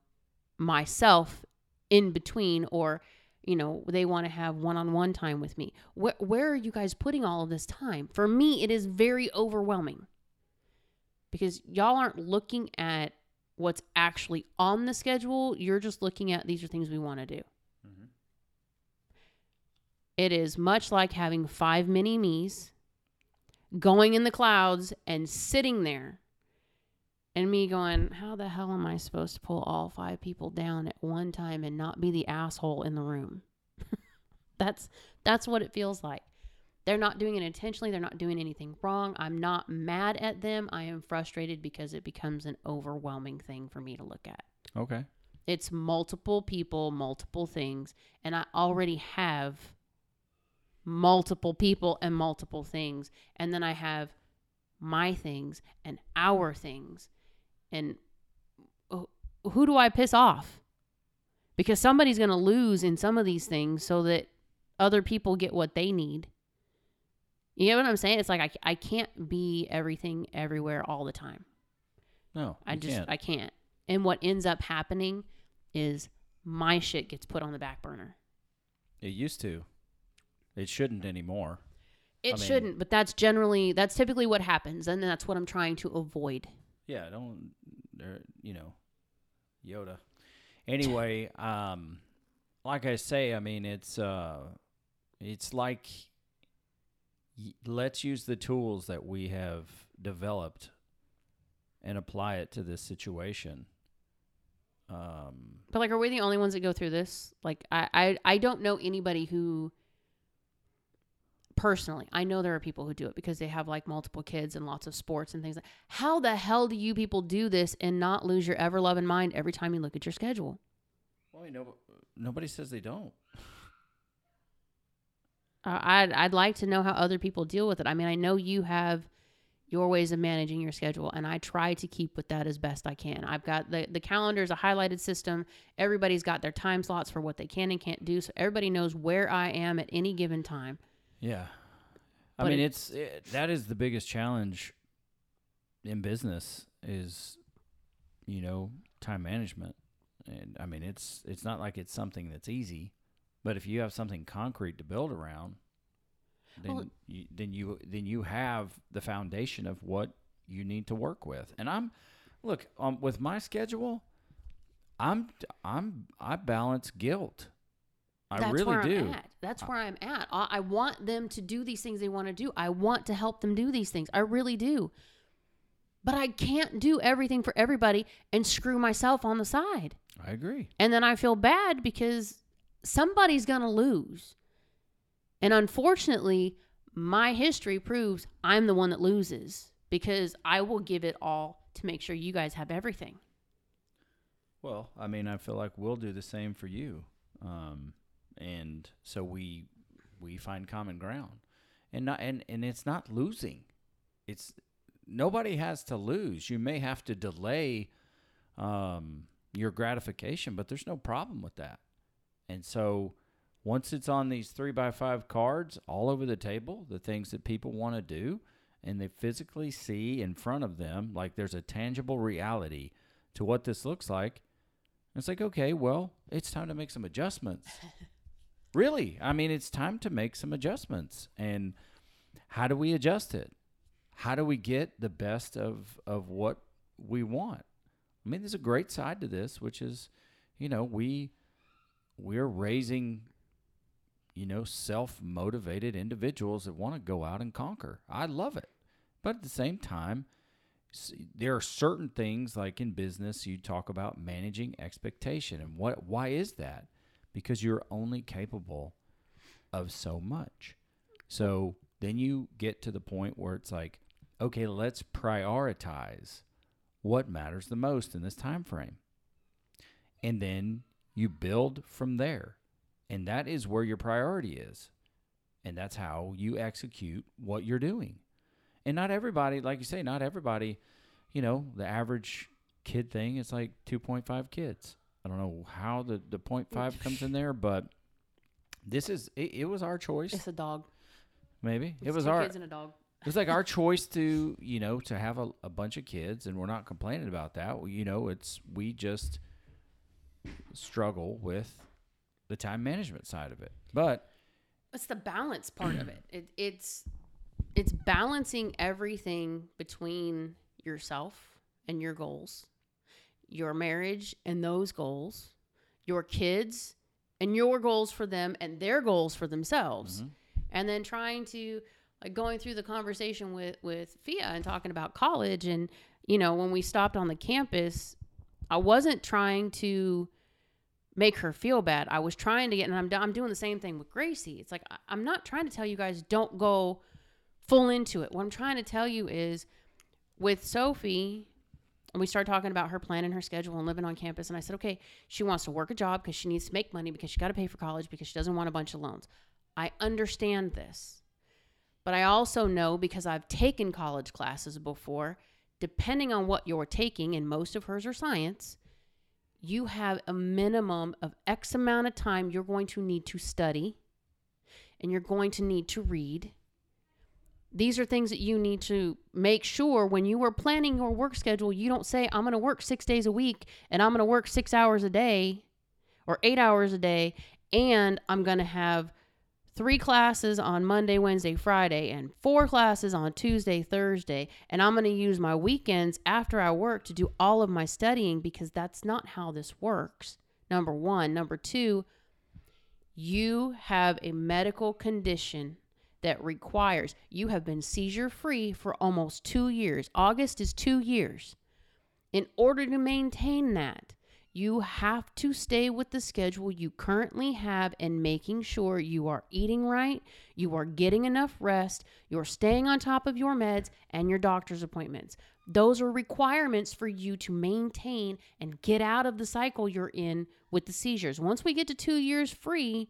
myself in between or you know they want to have one-on-one time with me where, where are you guys putting all of this time for me it is very overwhelming because y'all aren't looking at what's actually on the schedule. You're just looking at these are things we want to do. It is much like having five mini me's going in the clouds and sitting there and me going, How the hell am I supposed to pull all five people down at one time and not be the asshole in the room? [laughs] that's that's what it feels like. They're not doing it intentionally. They're not doing anything wrong. I'm not mad at them. I am frustrated because it becomes an overwhelming thing for me to look at. Okay. It's multiple people, multiple things, and I already have multiple people and multiple things, and then I have my things and our things, and who do I piss off? Because somebody's going to lose in some of these things so that other people get what they need. You know what I'm saying? It's like I, I can't be everything everywhere all the time. No, I just can't. I can't. And what ends up happening is my shit gets put on the back burner. it used to. It shouldn't anymore. It mean- shouldn't, but that's generally that's typically what happens, and that's what I'm trying to avoid. Yeah, don't. You know, Yoda. Anyway, [laughs] um, like I say, I mean, it's uh, it's like y- let's use the tools that we have developed and apply it to this situation. Um, But like, are we the only ones that go through this? Like, I I, I don't know anybody who. Personally, I know there are people who do it because they have like multiple kids and lots of sports and things. Like, how the hell do you people do this and not lose your ever loving mind every time you look at your schedule? well, you know, nobody says they don't. Uh, I'd I'd like to know how other people deal with it. I mean, I know you have your ways of managing your schedule, and I try to keep with that as best I can. I've got the the calendar is a highlighted system. Everybody's got their time slots for what they can and can't do, so everybody knows where I am at any given time. Yeah. I But mean, it- it's it, that is the biggest challenge in business is you know, time management. And I mean, it's it's not like it's something that's easy, but if you have something concrete to build around, then Well, you, then you then you have the foundation of what you need to work with. And I'm look, um, with my schedule, I'm I'm I balance guilt. I That's really where do. I'm at. That's where I'm at. I, I want them to do these things they want to do. I want to help them do these things. I really do. But I can't do everything for everybody and screw myself on the side. I agree. And then I feel bad because somebody's going to lose. And unfortunately, my history proves I'm the one that loses because I will give it all to make sure you guys have everything. Well, I mean, I feel like we'll do the same for you, um, and so we we find common ground, and not and and it's not losing. It's nobody has to lose. You may have to delay um, your gratification, but there's no problem with that. And so, once it's on these three by five cards all over the table, the things that people want to do, and they physically see in front of them, like there's a tangible reality to what this looks like. It's like, okay, well, it's time to make some adjustments. [laughs] really? I mean, it's time to make some adjustments. And how do we adjust it? How do we get the best of, of what we want? I mean, there's a great side to this, which is, you know, we we're raising, you know, self-motivated individuals that want to go out and conquer. I love it. But at the same time, there are certain things like in business you talk about managing expectation and what why is that because you're only capable of so much. So then you get to the point where it's like okay let's prioritize what matters the most in this time frame. And then you build from there. And that is where your priority is. And that's how you execute what you're doing. And not everybody like you say not everybody you know the average kid thing is like 2.5 kids i don't know how the, the 0.5 comes in there but this is it, it was our choice It's a dog. maybe it was two our kids and a dog. it was like our [laughs] choice to you know to have a, a bunch of kids and we're not complaining about that Well, you know it's we just struggle with the time management side of it but It's the balance part of it. [clears throat] it. It's it's balancing everything between yourself and your goals, your marriage and those goals, your kids and your goals for them and their goals for themselves. Mhm. And then trying to like going through the conversation with with Fia and talking about college and you know, when we stopped on the campus, I wasn't trying to make her feel bad. I was trying to get, and I'm, I'm doing the same thing with Gracie. It's like, I'm not trying to tell you guys don't go full into it. What I'm trying to tell you is with Sophie, And we started talking about her planning her schedule and living on campus. And I said, okay, she wants to work a job because she needs to make money because she got to pay for college because she doesn't want a bunch of loans. I understand this. But I also know because I've taken college classes before, depending on what you're taking, and most of hers are science, you have a minimum of X amount of time you're going to need to study and you're going to need to read. These are things that you need to make sure when you are planning your work schedule, you don't say, I'm going to work six days a week and I'm going to work six hours a day or eight hours a day and I'm going to have three classes on Monday, Wednesday, Friday, and four classes on Tuesday, Thursday. And I'm going to use my weekends after I work to do all of my studying because that's not how this works. Number one. Number two, you have a medical condition that requires you have been seizure free for almost two years. August is two years. In order to maintain that, you have to stay with the schedule you currently have and making sure you are eating right, you are getting enough rest, you're staying on top of your meds and your doctor's appointments. Those are requirements for you to maintain and get out of the cycle you're in with the seizures. Once we get to 2 years free,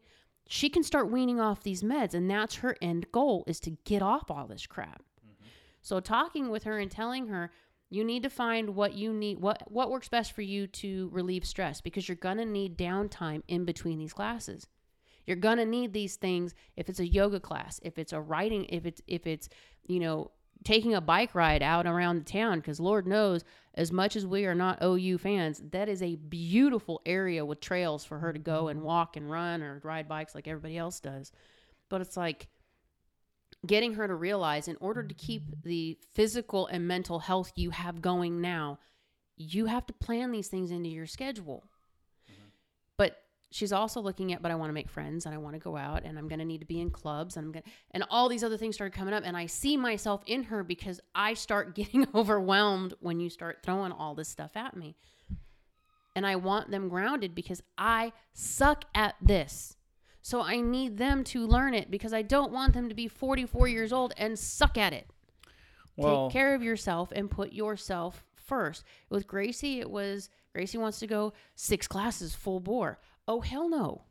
she can start weaning off these meds and that's her end goal is to get off all this crap. Mm-hmm. So talking with her and telling her you need to find what you need, what what works best for you to relieve stress because you're gonna need downtime in between these classes. You're gonna need these things if it's a yoga class, if it's a writing, if it's if it's you know taking a bike ride out around the town because Lord knows, as much as we are not OU fans, that is a beautiful area with trails for her to go and walk and run or ride bikes like everybody else does. But it's like getting her to realize in order to keep the physical and mental health you have going now, you have to plan these things into your schedule. She's also looking at, but I want to make friends and I want to go out and I'm going to need to be in clubs and I'm going and all these other things started coming up. And I see myself in her because I start [laughs] getting overwhelmed when you start throwing all this stuff at me. And I want them grounded because I suck at this. So I need them to learn it because I don't want them to be 44 years old and suck at it. Well, Take care of yourself and put yourself first. With Gracie, it was Gracie wants to go six classes full bore. Oh, hell no.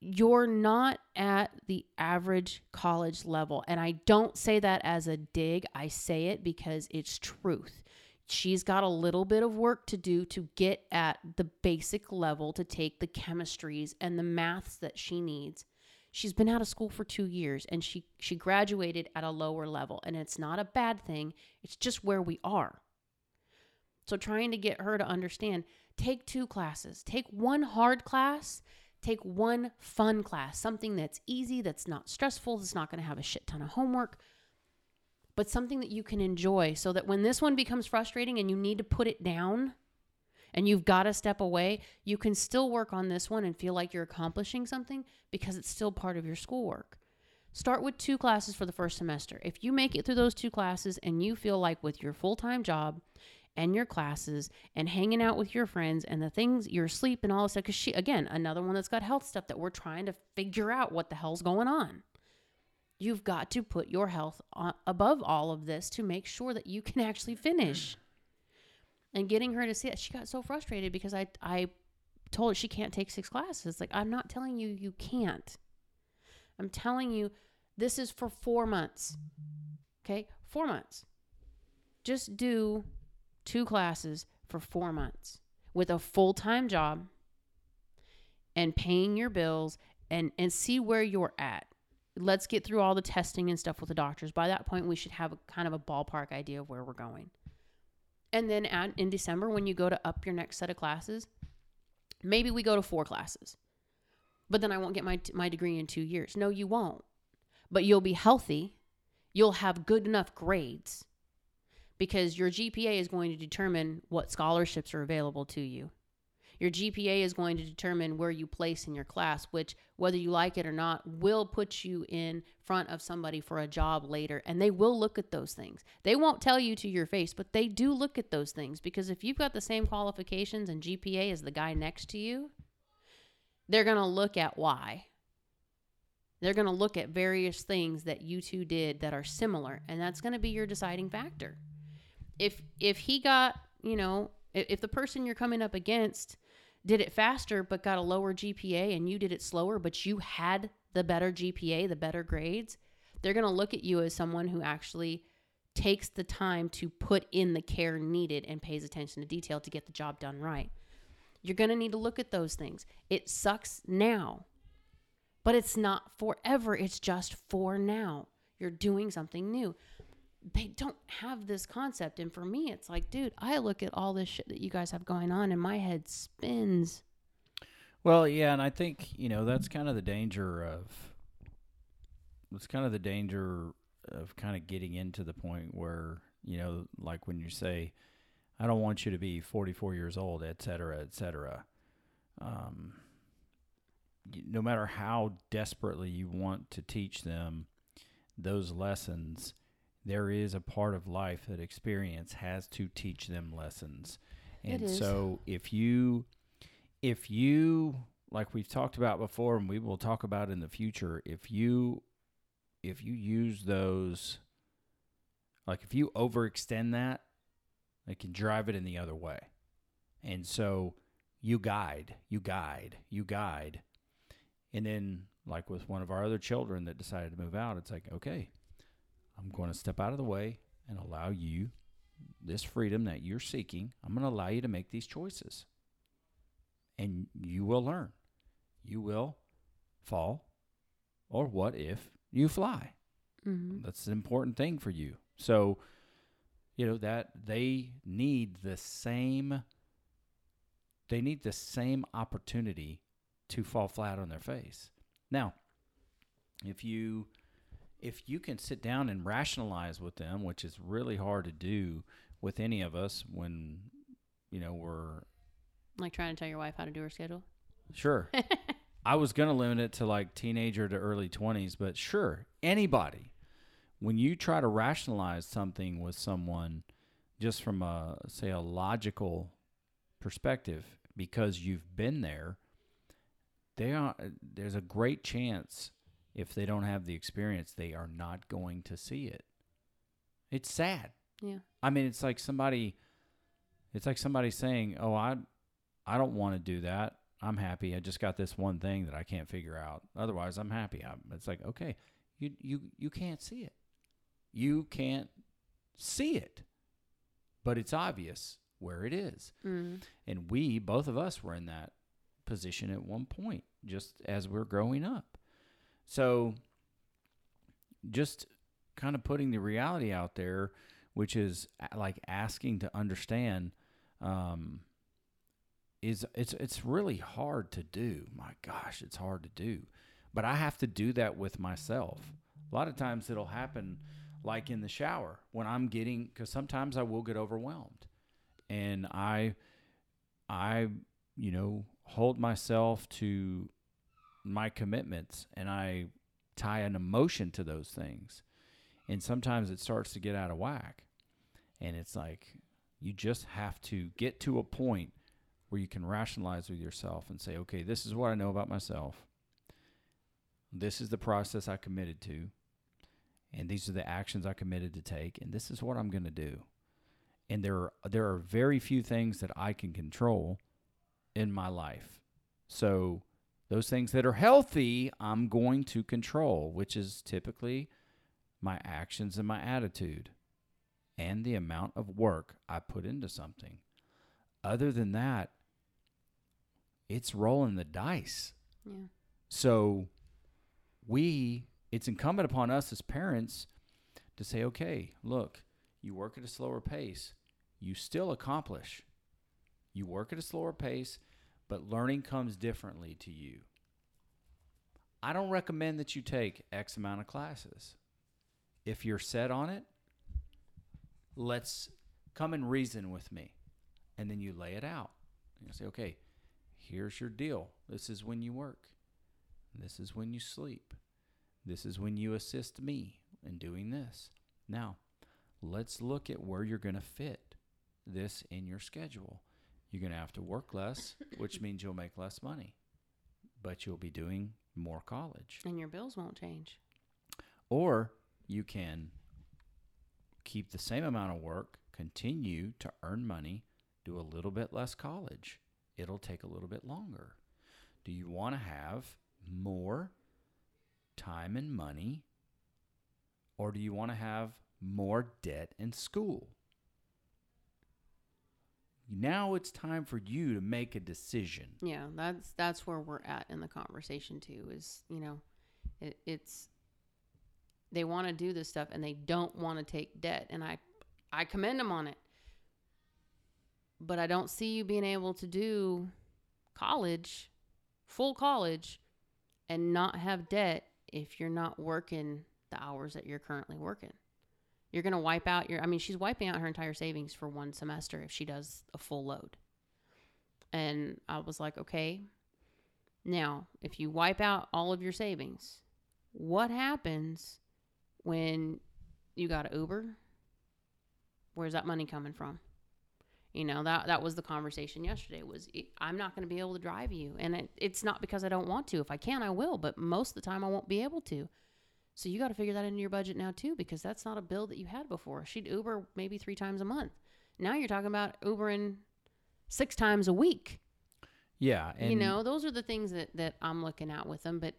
You're not at the average college level. And I don't say that as a dig, I say it because it's truth she's got a little bit of work to do to get at the basic level to take the chemistries and the maths that she needs. She's been out of school for 2 years and she she graduated at a lower level and it's not a bad thing. It's just where we are. So trying to get her to understand, take two classes. Take one hard class, take one fun class, something that's easy, that's not stressful, that's not going to have a shit ton of homework but something that you can enjoy so that when this one becomes frustrating and you need to put it down and you've got to step away, you can still work on this one and feel like you're accomplishing something because it's still part of your schoolwork. Start with two classes for the first semester. If you make it through those two classes and you feel like with your full time job and your classes and hanging out with your friends and the things, your sleep and all this stuff, because she, again, another one that's got health stuff that we're trying to figure out what the hell's going on. You've got to put your health on, above all of this to make sure that you can [laughs] actually finish. And getting her to see it, she got so frustrated because I I told her she can't take six classes. Like I'm not telling you you can't. I'm telling you this is for 4 months. Okay? 4 months. Just do two classes for 4 months with a full-time job and paying your bills and and see where you're at let's get through all the testing and stuff with the doctors. By that point, we should have a kind of a ballpark idea of where we're going. And then at, in December, when you go to up your next set of classes, maybe we go to four classes. But then I won't get my, my degree in two years. No, you won't. But you'll be healthy. You'll have good enough grades because your GPA is going to determine what scholarships are available to you. Your GPA is going to determine where you place in your class, which, whether you like it or not, will put you in front of somebody for a job later. And they will look at those things. They won't tell you to your face, but they do look at those things because if you've got the same qualifications and GPA as the guy next to you, they're going to look at why. They're going to look at various things that you two did that are similar, and that's going to be your deciding factor. If if he got you know if, if the person you're coming up against did it faster but got a lower GPA and you did it slower but you had the better GPA, the better grades, they're going to look at you as someone who actually takes the time to put in the care needed and pays attention to detail to get the job done right. You're going to need to look at those things. It sucks now, but it's not forever. It's just for now. You're doing something new. They don't have this concept. And for me, it's like, dude, I look at all this shit that you guys have going on and my head spins. Well, yeah, and I think you know that's kind of the danger of. It's kind of the danger of kind of getting into the point where you know, like when you say, "I don't want you to be 44 years old," et cetera, et cetera. Um, no matter how desperately you want to teach them those lessons, there is a part of life that experience has to teach them lessons. And so if you if you like we've talked about before and we will talk about in the future, if you if you use those like if you overextend that, it can drive it in the other way. And so you guide, you guide, you guide. And then like with one of our other children that decided to move out, it's like, okay, I'm going to step out of the way and allow you this freedom that you're seeking. I'm going to allow you to make these choices. And you will learn. You will fall. Or what if you fly? Mm-hmm. That's an important thing for you. So, you know, that they need the same they need the same opportunity to fall flat on their face. Now, if you if you can sit down and rationalize with them, which is really hard to do with any of us when you know we're Like trying to tell your wife how to do her schedule. Sure. [laughs] I was going to limit it to like teenager to early 20s, but sure, anybody. When you try to rationalize something with someone just from a say a logical perspective because you've been there, they are there's a great chance if they don't have the experience they are not going to see it. It's sad. Yeah. I mean, it's like somebody it's like somebody saying, "Oh, I I don't want to do that. I'm happy. I just got this one thing that I can't figure out. Otherwise, I'm happy." I'm, it's like, "Okay, you you you can't see it. You can't see it. But it's obvious where it is." Mm. And we, both of us, were in that position at one point, just as we're growing up. So, just kind of putting the reality out there, which is like asking to understand, um, is it's it's really hard to do. My gosh, it's hard to do, but I have to do that with myself. A lot of times it'll happen, like in the shower when I'm getting, because sometimes I will get overwhelmed, and I I, you know, hold myself to my commitments and I tie an emotion to those things. And sometimes it starts to get out of whack. And it's like you just have to get to a point where you can rationalize with yourself and say, okay, this is what I know about myself. This is the process I committed to. And these are the actions I committed to take. And this is what I'm going to do and there are, there are very few things that I can control in my life. So those things that are healthy, I'm going to control, which is typically my actions and my attitude and the amount of work I put into something. Other than that, it's rolling the dice. Yeah. So we it's incumbent upon us as parents to say, okay, look, you work at a slower pace, you still accomplish. You work at a slower pace, but learning comes differently to you. I don't recommend that you take X amount of classes. If you're set on it, let's come and reason with me. And then you lay it out. You say, okay, here's your deal. This is when you work. This is when you sleep. This is when you assist me in doing this. Now, let's look at where you're going to fit this in your schedule. You're going to have to work less, which means you'll make less money, but you'll be doing more college. And your bills won't change. Or you can keep the same amount of work continue to earn money, do a little bit less college? It'll take a little bit longer. Do you want to have more time and money, or do you want to have more debt in school? Now it's time for you to make a decision. Yeah, that's that's where we're at in the conversation too. Is you know, it, it's they want to do this stuff and they don't want to take debt, and I I commend them on it. But I don't see you being able to do college, full college, and not have debt if you're not working the hours that you're currently working. You're going to wipe out your, I mean, she's wiping out her entire savings for one semester if she does a full load. And I was like, okay, now if you wipe out all of your savings, what happens when you got Uber? Where's that money coming from? You know that that was the conversation yesterday. Was I'm not going to be able to drive you, and it, it's not because I don't want to. If I can, I will, but most of the time I won't be able to. So you got to figure that into your budget now too, because that's not a bill that you had before. She'd Uber maybe three times a month. Now you're talking about Ubering six times a week. Yeah, and you know, those are the things that that I'm looking at with them. But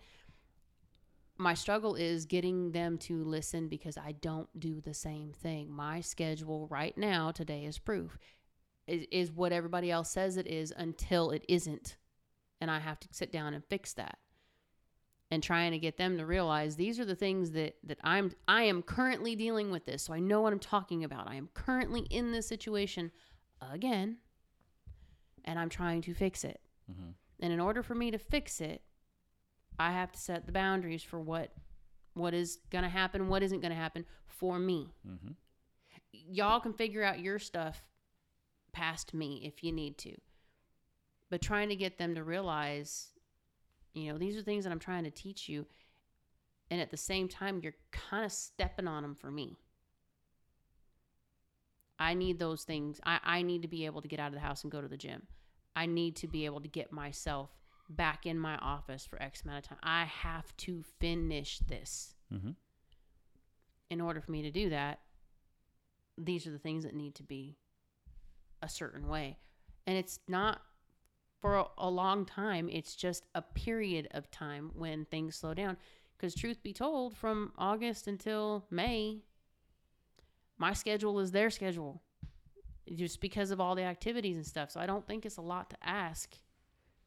my struggle is getting them to listen because I don't do the same thing. My schedule right now today is proof is, is what everybody else says it is until it isn't. And I have to sit down and fix that. And trying to get them to realize these are the things that, that I'm I am currently dealing with this. So I know what I'm talking about. I am currently in this situation again. And I'm trying to fix it. Mhm. And in order for me to fix it, I have to set the boundaries for what what is going to happen, what isn't going to happen for me. Mhm. Y'all can figure out your stuff past me if you need to. But trying to get them to realize, you know, these are things that I'm trying to teach you. And at the same time, you're kind of stepping on them for me. I need those things. I, I need to be able to get out of the house and go to the gym. I need to be able to get myself back in my office for X amount of time. I have to finish this. Mhm. In order for me to do that, these are the things that need to be a certain way. And it's not for a, long time, it's just a period of time when things slow down. Because, truth be told, from August until May, my schedule is their schedule just because of all the activities and stuff. So, I don't think it's a lot to ask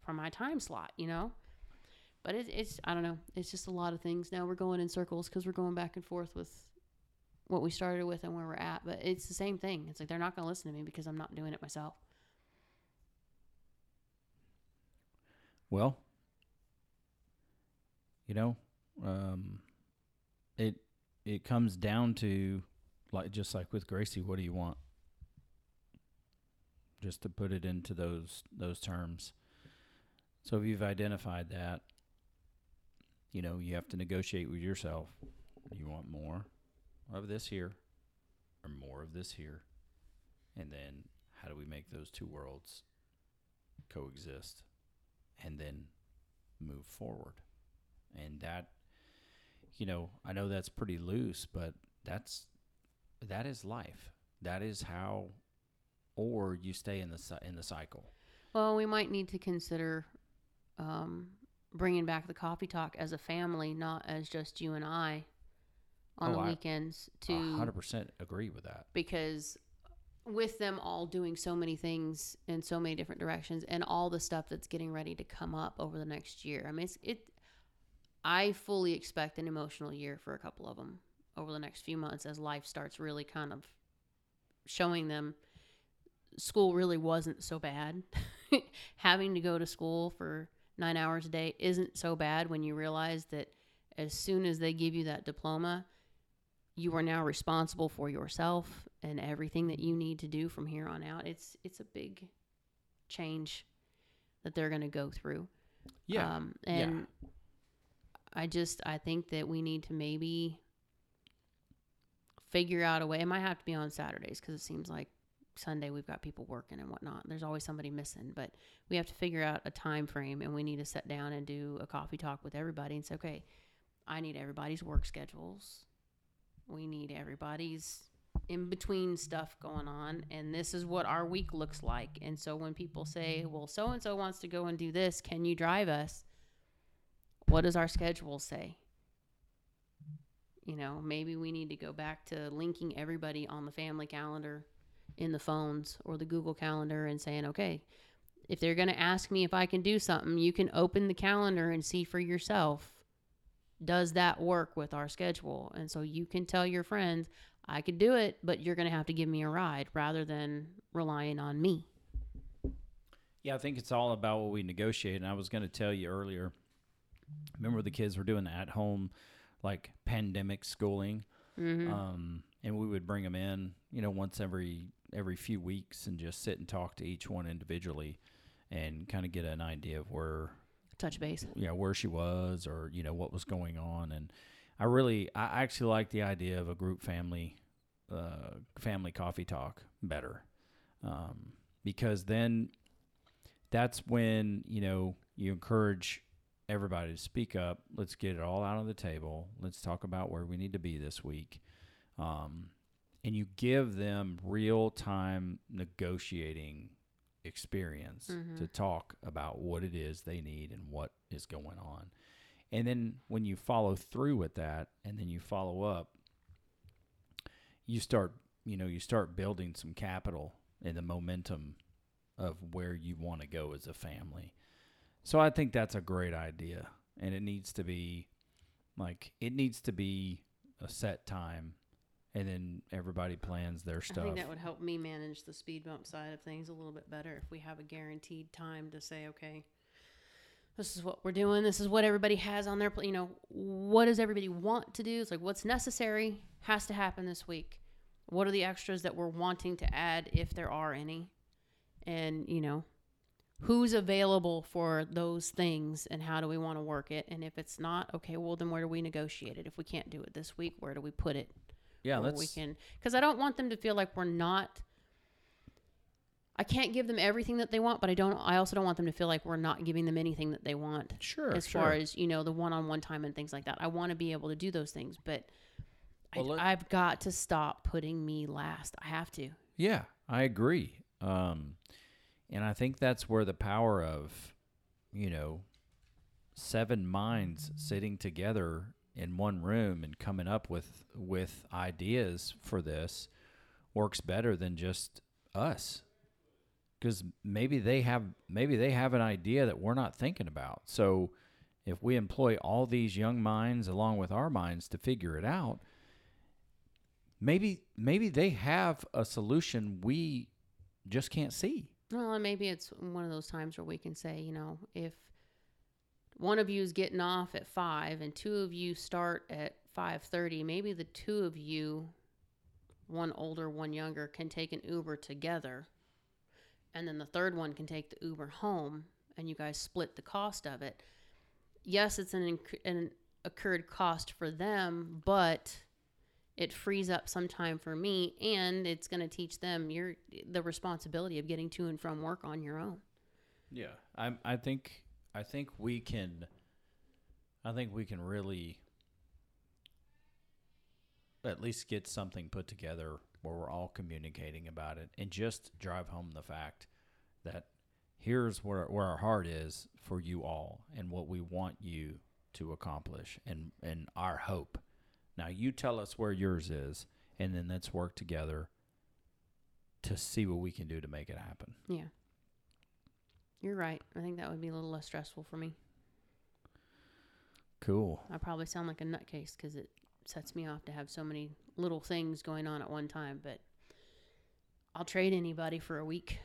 for my time slot, you know? But it, it's, I don't know, it's just a lot of things. Now we're going in circles because we're going back and forth with what we started with and where we're at. But it's the same thing. It's like they're not going to listen to me because I'm not doing it myself. Well, you know, um, it it comes down to like just like with Gracie, what do you want? Just to put it into those those terms. So if you've identified that, you know, you have to negotiate with yourself. You want more of this here or more of this here? And then how do we make those two worlds coexist? And then move forward. And that, you know, I know that's pretty loose, but that's that is life. That is how, or you stay in the in the cycle. Well, we might need to consider um, bringing back the coffee talk as a family, not as just you and I on Oh, the weekends to hundred percent agree with that. because with them all doing so many things in so many different directions and all the stuff that's getting ready to come up over the next year. I mean, it's, it I fully expect an emotional year for a couple of them over the next few months as life starts really kind of showing them school really wasn't so bad. [laughs] Having to go to school for 9 hours a day isn't so bad when you realize that as soon as they give you that diploma, you are now responsible for yourself and everything that you need to do from here on out. It's it's a big change that they're going to go through. Yeah, Um, and I just I think that we need to maybe figure out a way. It might have to be on Saturdays because it seems like Sunday we've got people working and whatnot. There's always somebody missing, but we have to figure out a time frame and we need to sit down and do a coffee talk with everybody and say, okay, I need everybody's work schedules. We need everybody's in between stuff going on and this is what our week looks like. And so when people say well so and so wants to go and do this can you drive us? What does our schedule say? You know maybe we need to go back to linking everybody on the family calendar in the phones or the google calendar and saying okay if they're going to ask me if i can do something you can open the calendar and see for yourself does that work with our schedule? And so you can tell your friends I could do it, but you're going to have to give me a ride rather than relying on me. Yeah, I think it's all about what we negotiate. And I was going to tell you earlier. Remember the kids were doing at home, like pandemic schooling, Mm-hmm. um, and we would bring them in, you know, once every every few weeks, and just sit and talk to each one individually, and kind of get an idea of where Touch base. you know where she was or you know what was going on and i really i actually like the idea of a group family uh, family coffee talk better um, because then that's when you know you encourage everybody to speak up let's get it all out on the table let's talk about where we need to be this week um, and you give them real time negotiating experience Mhm. to talk about what it is they need and what is going on. And then when you follow through with that and then you follow up, you start, you know, you start building some capital and the momentum of where you want to go as a family. So I think that's a great idea and it needs to be like it needs to be a set time and then everybody plans their I stuff. think that would help me manage the speed bump side of things a little bit better if we have a guaranteed time to say, okay, this is what we're doing. This is what everybody has on their, pl- you know, what does everybody want to do? It's like what's necessary has to happen this week. What are the extras that we're wanting to add if there are any? And, you know, who's available for those things and how do we want to work it? And if it's not, okay, well, then where do we negotiate it? If we can't do it this week, where do we put it? yeah, let's we can because I don't want them to feel like we're not. I can't give them everything that they want, but I don't. I also don't want them to feel like we're not giving them anything that they want, sure as sure. far as you know, the one-on-one time and things like that. I want to be able to do those things, but Well, I, I've got to stop putting me last. I have to. Yeah, I agree. Um, and I think that's where the power of, you know, seven minds sitting together in one room and coming up with with ideas for this works better than just us. Because maybe they have maybe they have an idea that we're not thinking about. So if we employ all these young minds along with our minds to figure it out, maybe maybe they have a solution we just can't see. Well, and maybe it's one of those times where we can say, you know, if one of you is getting off at five and two of you start at five thirty, maybe the two of you, one older, one younger, can take an Uber together, and then the third one can take the Uber home, and you guys split the cost of it. Yes, it's an, inc- an occurred cost for them, but it frees up some time for me and it's going to teach them your the responsibility of getting to and from work on your own Yeah, I I think I think we can. I think we can really at least get something put together where we're all communicating about it and just drive home the fact that here's where where our heart is for you all and what we want you to accomplish and and our hope. Now you tell us where yours is and then let's work together to see what we can do to make it happen. yeah you're right i think that would be a little less stressful for me Cool. i probably sound like a nutcase because it sets me off to have so many little things going on at one time but i'll trade anybody for a week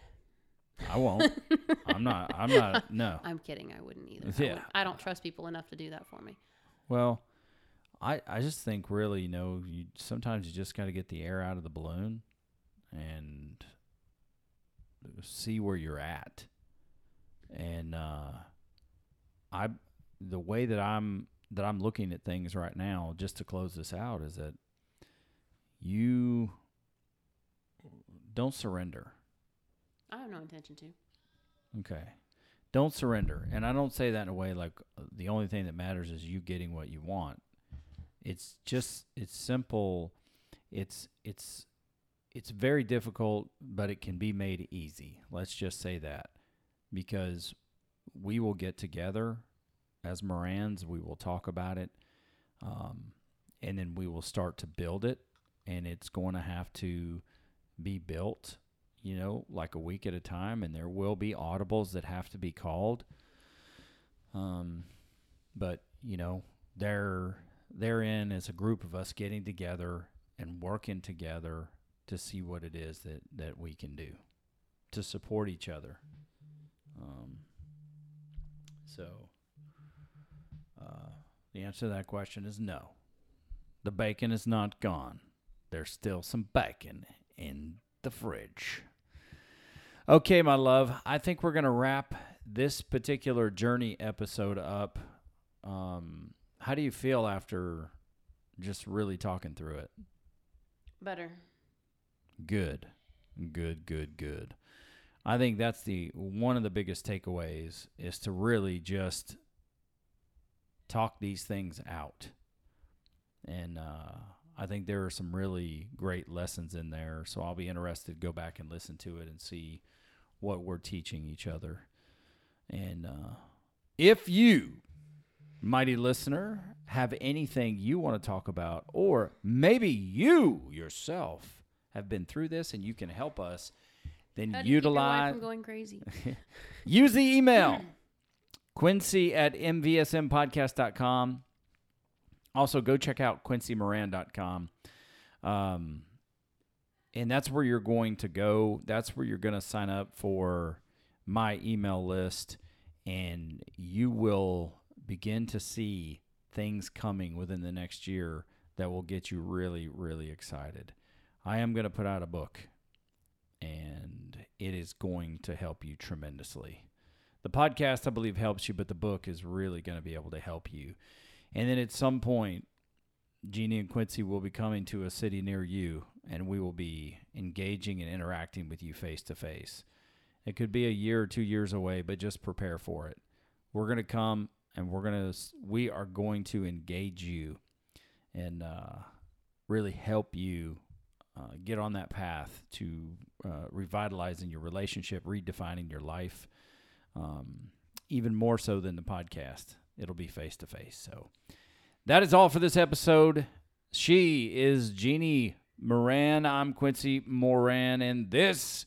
I won't. [laughs] I'm not. I'm not. No. i'm kidding i wouldn't either I, Yeah. wouldn't- I don't trust people enough to do that for me Well, I I just think really, you know, you sometimes you just got to get the air out of the balloon and see where you're at. And uh I the way that I'm that I'm looking at things right now just to close this out is that you don't surrender. i have no intention to Okay. Don't surrender. And I don't say that in a way like uh, the only thing that matters is you getting what you want. It's just it's simple. It's it's it's very difficult, but it can be made easy. Let's just say that because we will get together as Morans, we will talk about it, um, and then we will start to build it, and it's going to have to be built, you know, like a week at a time, and there will be audibles that have to be called. Um, but you know, they're therein is a group of us getting together and working together to see what it is that that we can do to support each other. Um, so, the answer to that question is no. The bacon is not gone. There's still some bacon in the fridge. Okay, my love. I think we're going to wrap this particular journey episode up. Um, how do you feel after just really talking through it? Better. Good. Good, good, good. I think that's the one of the biggest takeaways is to really just talk these things out. And uh, I think there are some really great lessons in there. So I'll be interested to go back and listen to it and see what we're teaching each other. And uh, if you, mighty listener, have anything you want to talk about, or maybe you yourself have been through this and you can help us, then How do you keep your wife utilize going crazy? [laughs] use the email [laughs] quincy at mvsmpodcast.com also go check out quincymoran.com um, and that's where you're going to go. That's where you're going to sign up for my email list and you will begin to see things coming within the next year that will get you really really excited. I am going to put out a book and it is going to help you tremendously. The podcast, I believe, helps you, but the book is really going to be able to help you. And then at some point, Jeannie and Quincy will be coming to a city near you, and we will be engaging and interacting with you face to face. It could be a year or two years away, but just prepare for it. We're going to come and we're going to, we are going to engage you and uh, really help you uh, get on that path to uh, revitalizing your relationship, redefining your life, um, even more so than the podcast. It'll be face to face. So that is all for this episode. She is Jeannie Moran. I'm Quincy Moran, and this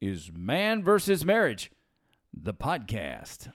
is Man versus Marriage, the podcast.